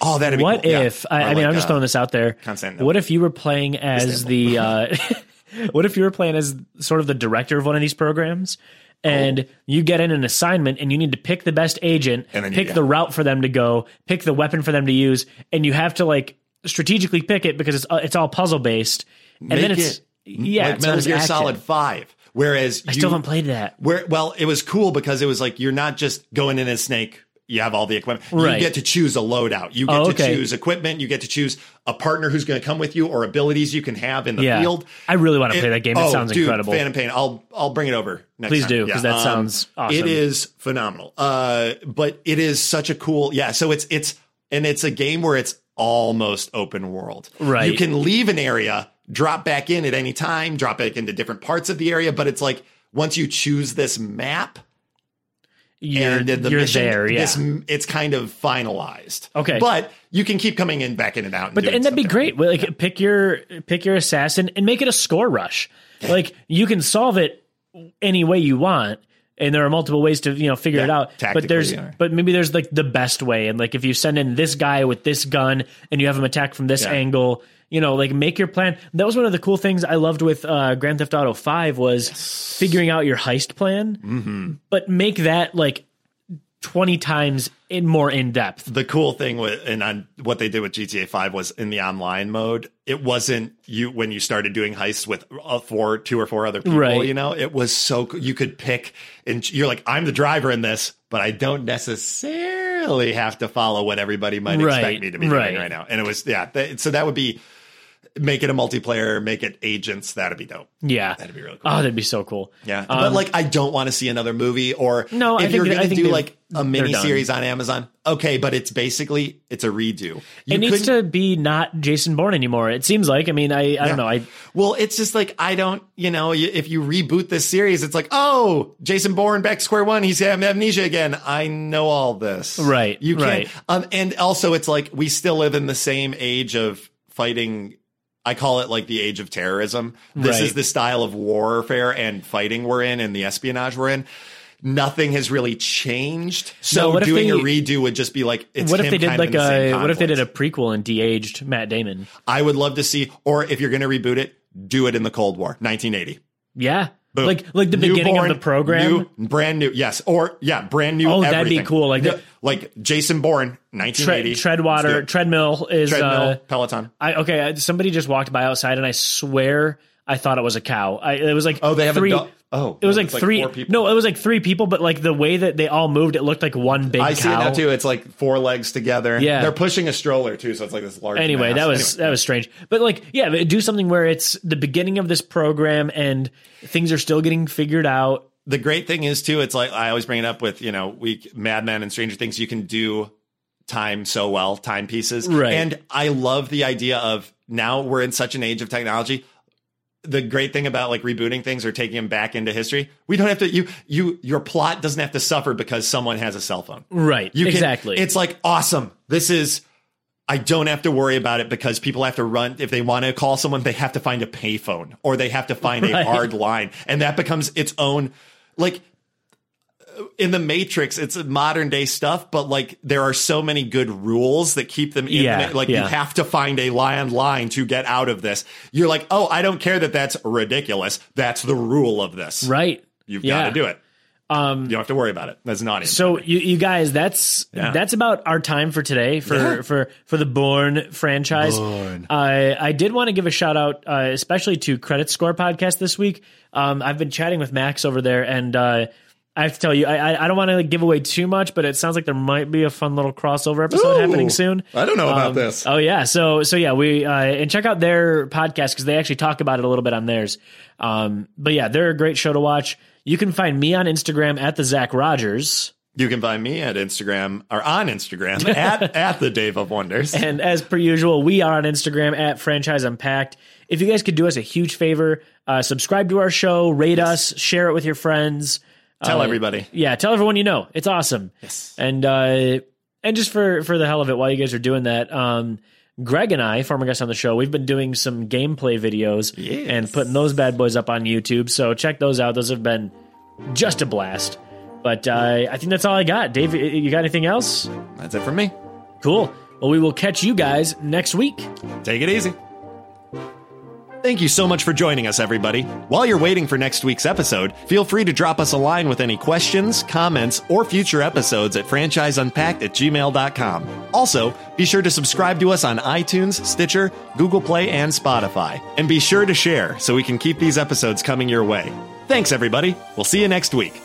[SPEAKER 1] Oh, that'd be
[SPEAKER 2] What
[SPEAKER 1] cool. Yeah.
[SPEAKER 2] if I,
[SPEAKER 1] Or
[SPEAKER 2] I mean
[SPEAKER 1] like,
[SPEAKER 2] I'm just
[SPEAKER 1] uh,
[SPEAKER 2] throwing this out there. What if you were playing as the uh, what if you were playing as sort of the director of one of these programs? And you get in an assignment, and you need to pick the best agent,
[SPEAKER 1] And then you-
[SPEAKER 2] pick
[SPEAKER 1] yeah.
[SPEAKER 2] the route for them to go, pick the weapon for them to use, and you have to like strategically pick it because it's uh, it's all puzzle based. And
[SPEAKER 1] Make
[SPEAKER 2] then it's
[SPEAKER 1] it
[SPEAKER 2] yeah,
[SPEAKER 1] like
[SPEAKER 2] it's
[SPEAKER 1] Metal Gear
[SPEAKER 2] action.
[SPEAKER 1] Solid Five. Whereas
[SPEAKER 2] I
[SPEAKER 1] you,
[SPEAKER 2] still haven't played that.
[SPEAKER 1] Where well, it was cool because it was like you're not just going in as Snake. You have all the equipment.
[SPEAKER 2] Right.
[SPEAKER 1] You get to choose a loadout. You get
[SPEAKER 2] Oh,
[SPEAKER 1] to choose equipment. You get to choose a partner who's going to come with you or abilities you can have in the
[SPEAKER 2] Yeah,
[SPEAKER 1] field.
[SPEAKER 2] I really want to play that game. It
[SPEAKER 1] oh,
[SPEAKER 2] sounds
[SPEAKER 1] dude,
[SPEAKER 2] incredible.
[SPEAKER 1] Phantom Pain. I'll I'll bring it over. Next
[SPEAKER 2] Please
[SPEAKER 1] time.
[SPEAKER 2] do, 'cause that
[SPEAKER 1] um,
[SPEAKER 2] sounds awesome.
[SPEAKER 1] It is phenomenal. Uh, but it is such a cool. Yeah. So it's it's and it's a game where it's almost open world.
[SPEAKER 2] Right.
[SPEAKER 1] You can leave an area, drop back in at any time, drop back into different parts of the area. But it's like once you choose this map
[SPEAKER 2] You're,
[SPEAKER 1] and then the
[SPEAKER 2] you're
[SPEAKER 1] mission,
[SPEAKER 2] there, yeah.
[SPEAKER 1] this, it's kind of finalized.
[SPEAKER 2] Okay.
[SPEAKER 1] But you can keep coming in, back in and out. And
[SPEAKER 2] But and that'd be great. Well, Like pick your pick your assassin and make it a score rush. Like you can solve it any way you want, and there are multiple ways to you know figure
[SPEAKER 1] Yeah,
[SPEAKER 2] it out. But there's
[SPEAKER 1] yeah.
[SPEAKER 2] but maybe there's like the best way, and like if you send in this guy with this gun and you have him attack from this
[SPEAKER 1] Yeah.
[SPEAKER 2] angle. You know, like make your plan. That was one of the cool things I loved with uh, Grand Theft Auto Five was figuring out your heist plan, mm-hmm. but make that like twenty times in more in depth.
[SPEAKER 1] the cool thing with and on what they did with GTA 5 was in the online mode, it wasn't you when you started doing heists with uh, four, two or four other people.
[SPEAKER 2] Right.
[SPEAKER 1] You know, it was so you could pick and you're like, I'm the driver in this, but I don't necessarily have to follow what everybody might
[SPEAKER 2] Right,
[SPEAKER 1] expect me to be
[SPEAKER 2] right.
[SPEAKER 1] doing right now. And it was yeah, that, so that would be make it a multiplayer, make it agents. That'd be dope.
[SPEAKER 2] Yeah,
[SPEAKER 1] That'd be really cool.
[SPEAKER 2] Oh, that'd be so cool.
[SPEAKER 1] Yeah, but like I don't want to see another movie or
[SPEAKER 2] Um, No, I
[SPEAKER 1] if
[SPEAKER 2] think
[SPEAKER 1] you're
[SPEAKER 2] I
[SPEAKER 1] going to
[SPEAKER 2] think
[SPEAKER 1] do like a mini series on Amazon. Okay, but it's basically it's a redo. You
[SPEAKER 2] it needs to be not Jason Bourne anymore. It seems like. I mean, I, I
[SPEAKER 1] Yeah.
[SPEAKER 2] don't know. I
[SPEAKER 1] Well, it's just like I don't, you know, if you reboot this series, it's like, oh, Jason Bourne back to square one. He's having amnesia again. I know all this,
[SPEAKER 2] Right,
[SPEAKER 1] You can't,
[SPEAKER 2] right.
[SPEAKER 1] um, and also it's like we still live in the same age of fighting. I call it like the age of terrorism. This
[SPEAKER 2] Right.
[SPEAKER 1] is the style of warfare and fighting we're in, and the espionage we're in. Nothing has really changed. So
[SPEAKER 2] No, what if
[SPEAKER 1] doing
[SPEAKER 2] they-
[SPEAKER 1] a redo would just be like, it's
[SPEAKER 2] what if they did like a what if they did a prequel and de-aged Matt Damon?
[SPEAKER 1] I would love to see, or if you're going to reboot it, do it in the Cold War, 1980.
[SPEAKER 2] Yeah,
[SPEAKER 1] Boom.
[SPEAKER 2] like like the beginning
[SPEAKER 1] Newborn,
[SPEAKER 2] of the program.
[SPEAKER 1] new, brand new, yes, or yeah, brand new.
[SPEAKER 2] Oh, that'd be cool, like the-
[SPEAKER 1] like Jason Bourne,
[SPEAKER 2] Tre-
[SPEAKER 1] 1980.
[SPEAKER 2] treadwater
[SPEAKER 1] do
[SPEAKER 2] treadmill is
[SPEAKER 1] treadmill,
[SPEAKER 2] uh,
[SPEAKER 1] Peloton.
[SPEAKER 2] I okay. Somebody just walked by outside, and I swear I thought it was a cow. I, it was like
[SPEAKER 1] Oh, they have
[SPEAKER 2] three.
[SPEAKER 1] a dog. Oh,
[SPEAKER 2] It was
[SPEAKER 1] no,
[SPEAKER 2] like three.
[SPEAKER 1] people.
[SPEAKER 2] no, it was like three people, but like the way that they all moved, it looked like one big
[SPEAKER 1] I
[SPEAKER 2] cow.
[SPEAKER 1] see it now too. It's like four legs together.
[SPEAKER 2] Yeah.
[SPEAKER 1] they're pushing a stroller too, so it's like this large.
[SPEAKER 2] Anyway,
[SPEAKER 1] mass.
[SPEAKER 2] that was
[SPEAKER 1] Anyway.
[SPEAKER 2] that was strange. But like, yeah, do something where it's the beginning of this program and things are still getting figured out.
[SPEAKER 1] the great thing is too. It's like I always bring it up with you know we Mad Men and Stranger Things. You can do time so well, timepieces,
[SPEAKER 2] Right.
[SPEAKER 1] And I love the idea of now we're in such an age of technology. The great thing about like rebooting things or taking them back into history, we don't have to. You you your plot doesn't have to suffer because someone has a cell phone.
[SPEAKER 2] Right.
[SPEAKER 1] You can-
[SPEAKER 2] exactly.
[SPEAKER 1] It's like awesome. This is. I don't have to worry about it because people have to run. If they want to call someone, they have to find a payphone or they have to find a hard line, and that becomes its own. Like in the Matrix, it's modern day stuff, but like there are so many good rules that keep them in.
[SPEAKER 2] Yeah,
[SPEAKER 1] the, like
[SPEAKER 2] yeah.
[SPEAKER 1] you have to find a line line to get out of this. You're like, oh, I don't care that that's ridiculous. That's the rule of this.
[SPEAKER 2] right.
[SPEAKER 1] You've
[SPEAKER 2] Yeah.
[SPEAKER 1] got to do it.
[SPEAKER 2] Um,
[SPEAKER 1] You don't have to worry about it. That's not
[SPEAKER 2] So you, you guys, that's
[SPEAKER 1] Yeah.
[SPEAKER 2] that's about our time for today for
[SPEAKER 1] Yeah.
[SPEAKER 2] for for the Bourne franchise. I I did want to give a shout out, uh, especially to Credit Score podcast this week. Um, I've been chatting with Max over there, and uh, I have to tell you, I I, I don't want to give away too much, but it sounds like there might be a fun little crossover episode
[SPEAKER 1] Ooh.
[SPEAKER 2] happening soon.
[SPEAKER 1] I don't know about
[SPEAKER 2] Um,
[SPEAKER 1] this.
[SPEAKER 2] Oh yeah, so so yeah, we uh, and check out their podcast because they actually talk about it a little bit on theirs. Um, but yeah, they're a great show to watch. You can find me on Instagram at the Zach Rogers.
[SPEAKER 1] You can find me at Instagram or on Instagram at at the Dave of Wonders.
[SPEAKER 2] And as per usual, we are on Instagram at Franchise Unpacked. If you guys could do us a huge favor, uh, subscribe to our show, rate us, share it with your friends.
[SPEAKER 1] Tell
[SPEAKER 2] Uh,
[SPEAKER 1] everybody.
[SPEAKER 2] Yeah, tell everyone you know. It's awesome.
[SPEAKER 1] Yes.
[SPEAKER 2] And uh, and just for for the hell of it, while you guys are doing that, um, Greg and I, former guest on the show, we've been doing some gameplay videos
[SPEAKER 1] Yes.
[SPEAKER 2] and putting those bad boys up on YouTube. So check those out. Those have been just a blast. But uh, I think that's all I got. Dave, you got anything else?
[SPEAKER 1] That's it from me.
[SPEAKER 2] Cool. Well, we will catch you guys next week.
[SPEAKER 1] Take it easy. Thank you so much for joining us, everybody. While you're waiting for next week's episode, feel free to drop us a line with any questions, comments, or future episodes at franchiseunpacked at gmail.com. Also, be sure to subscribe to us on iTunes, Stitcher, Google Play, and Spotify. And be sure to share so we can keep these episodes coming your way. Thanks, everybody. We'll see you next week.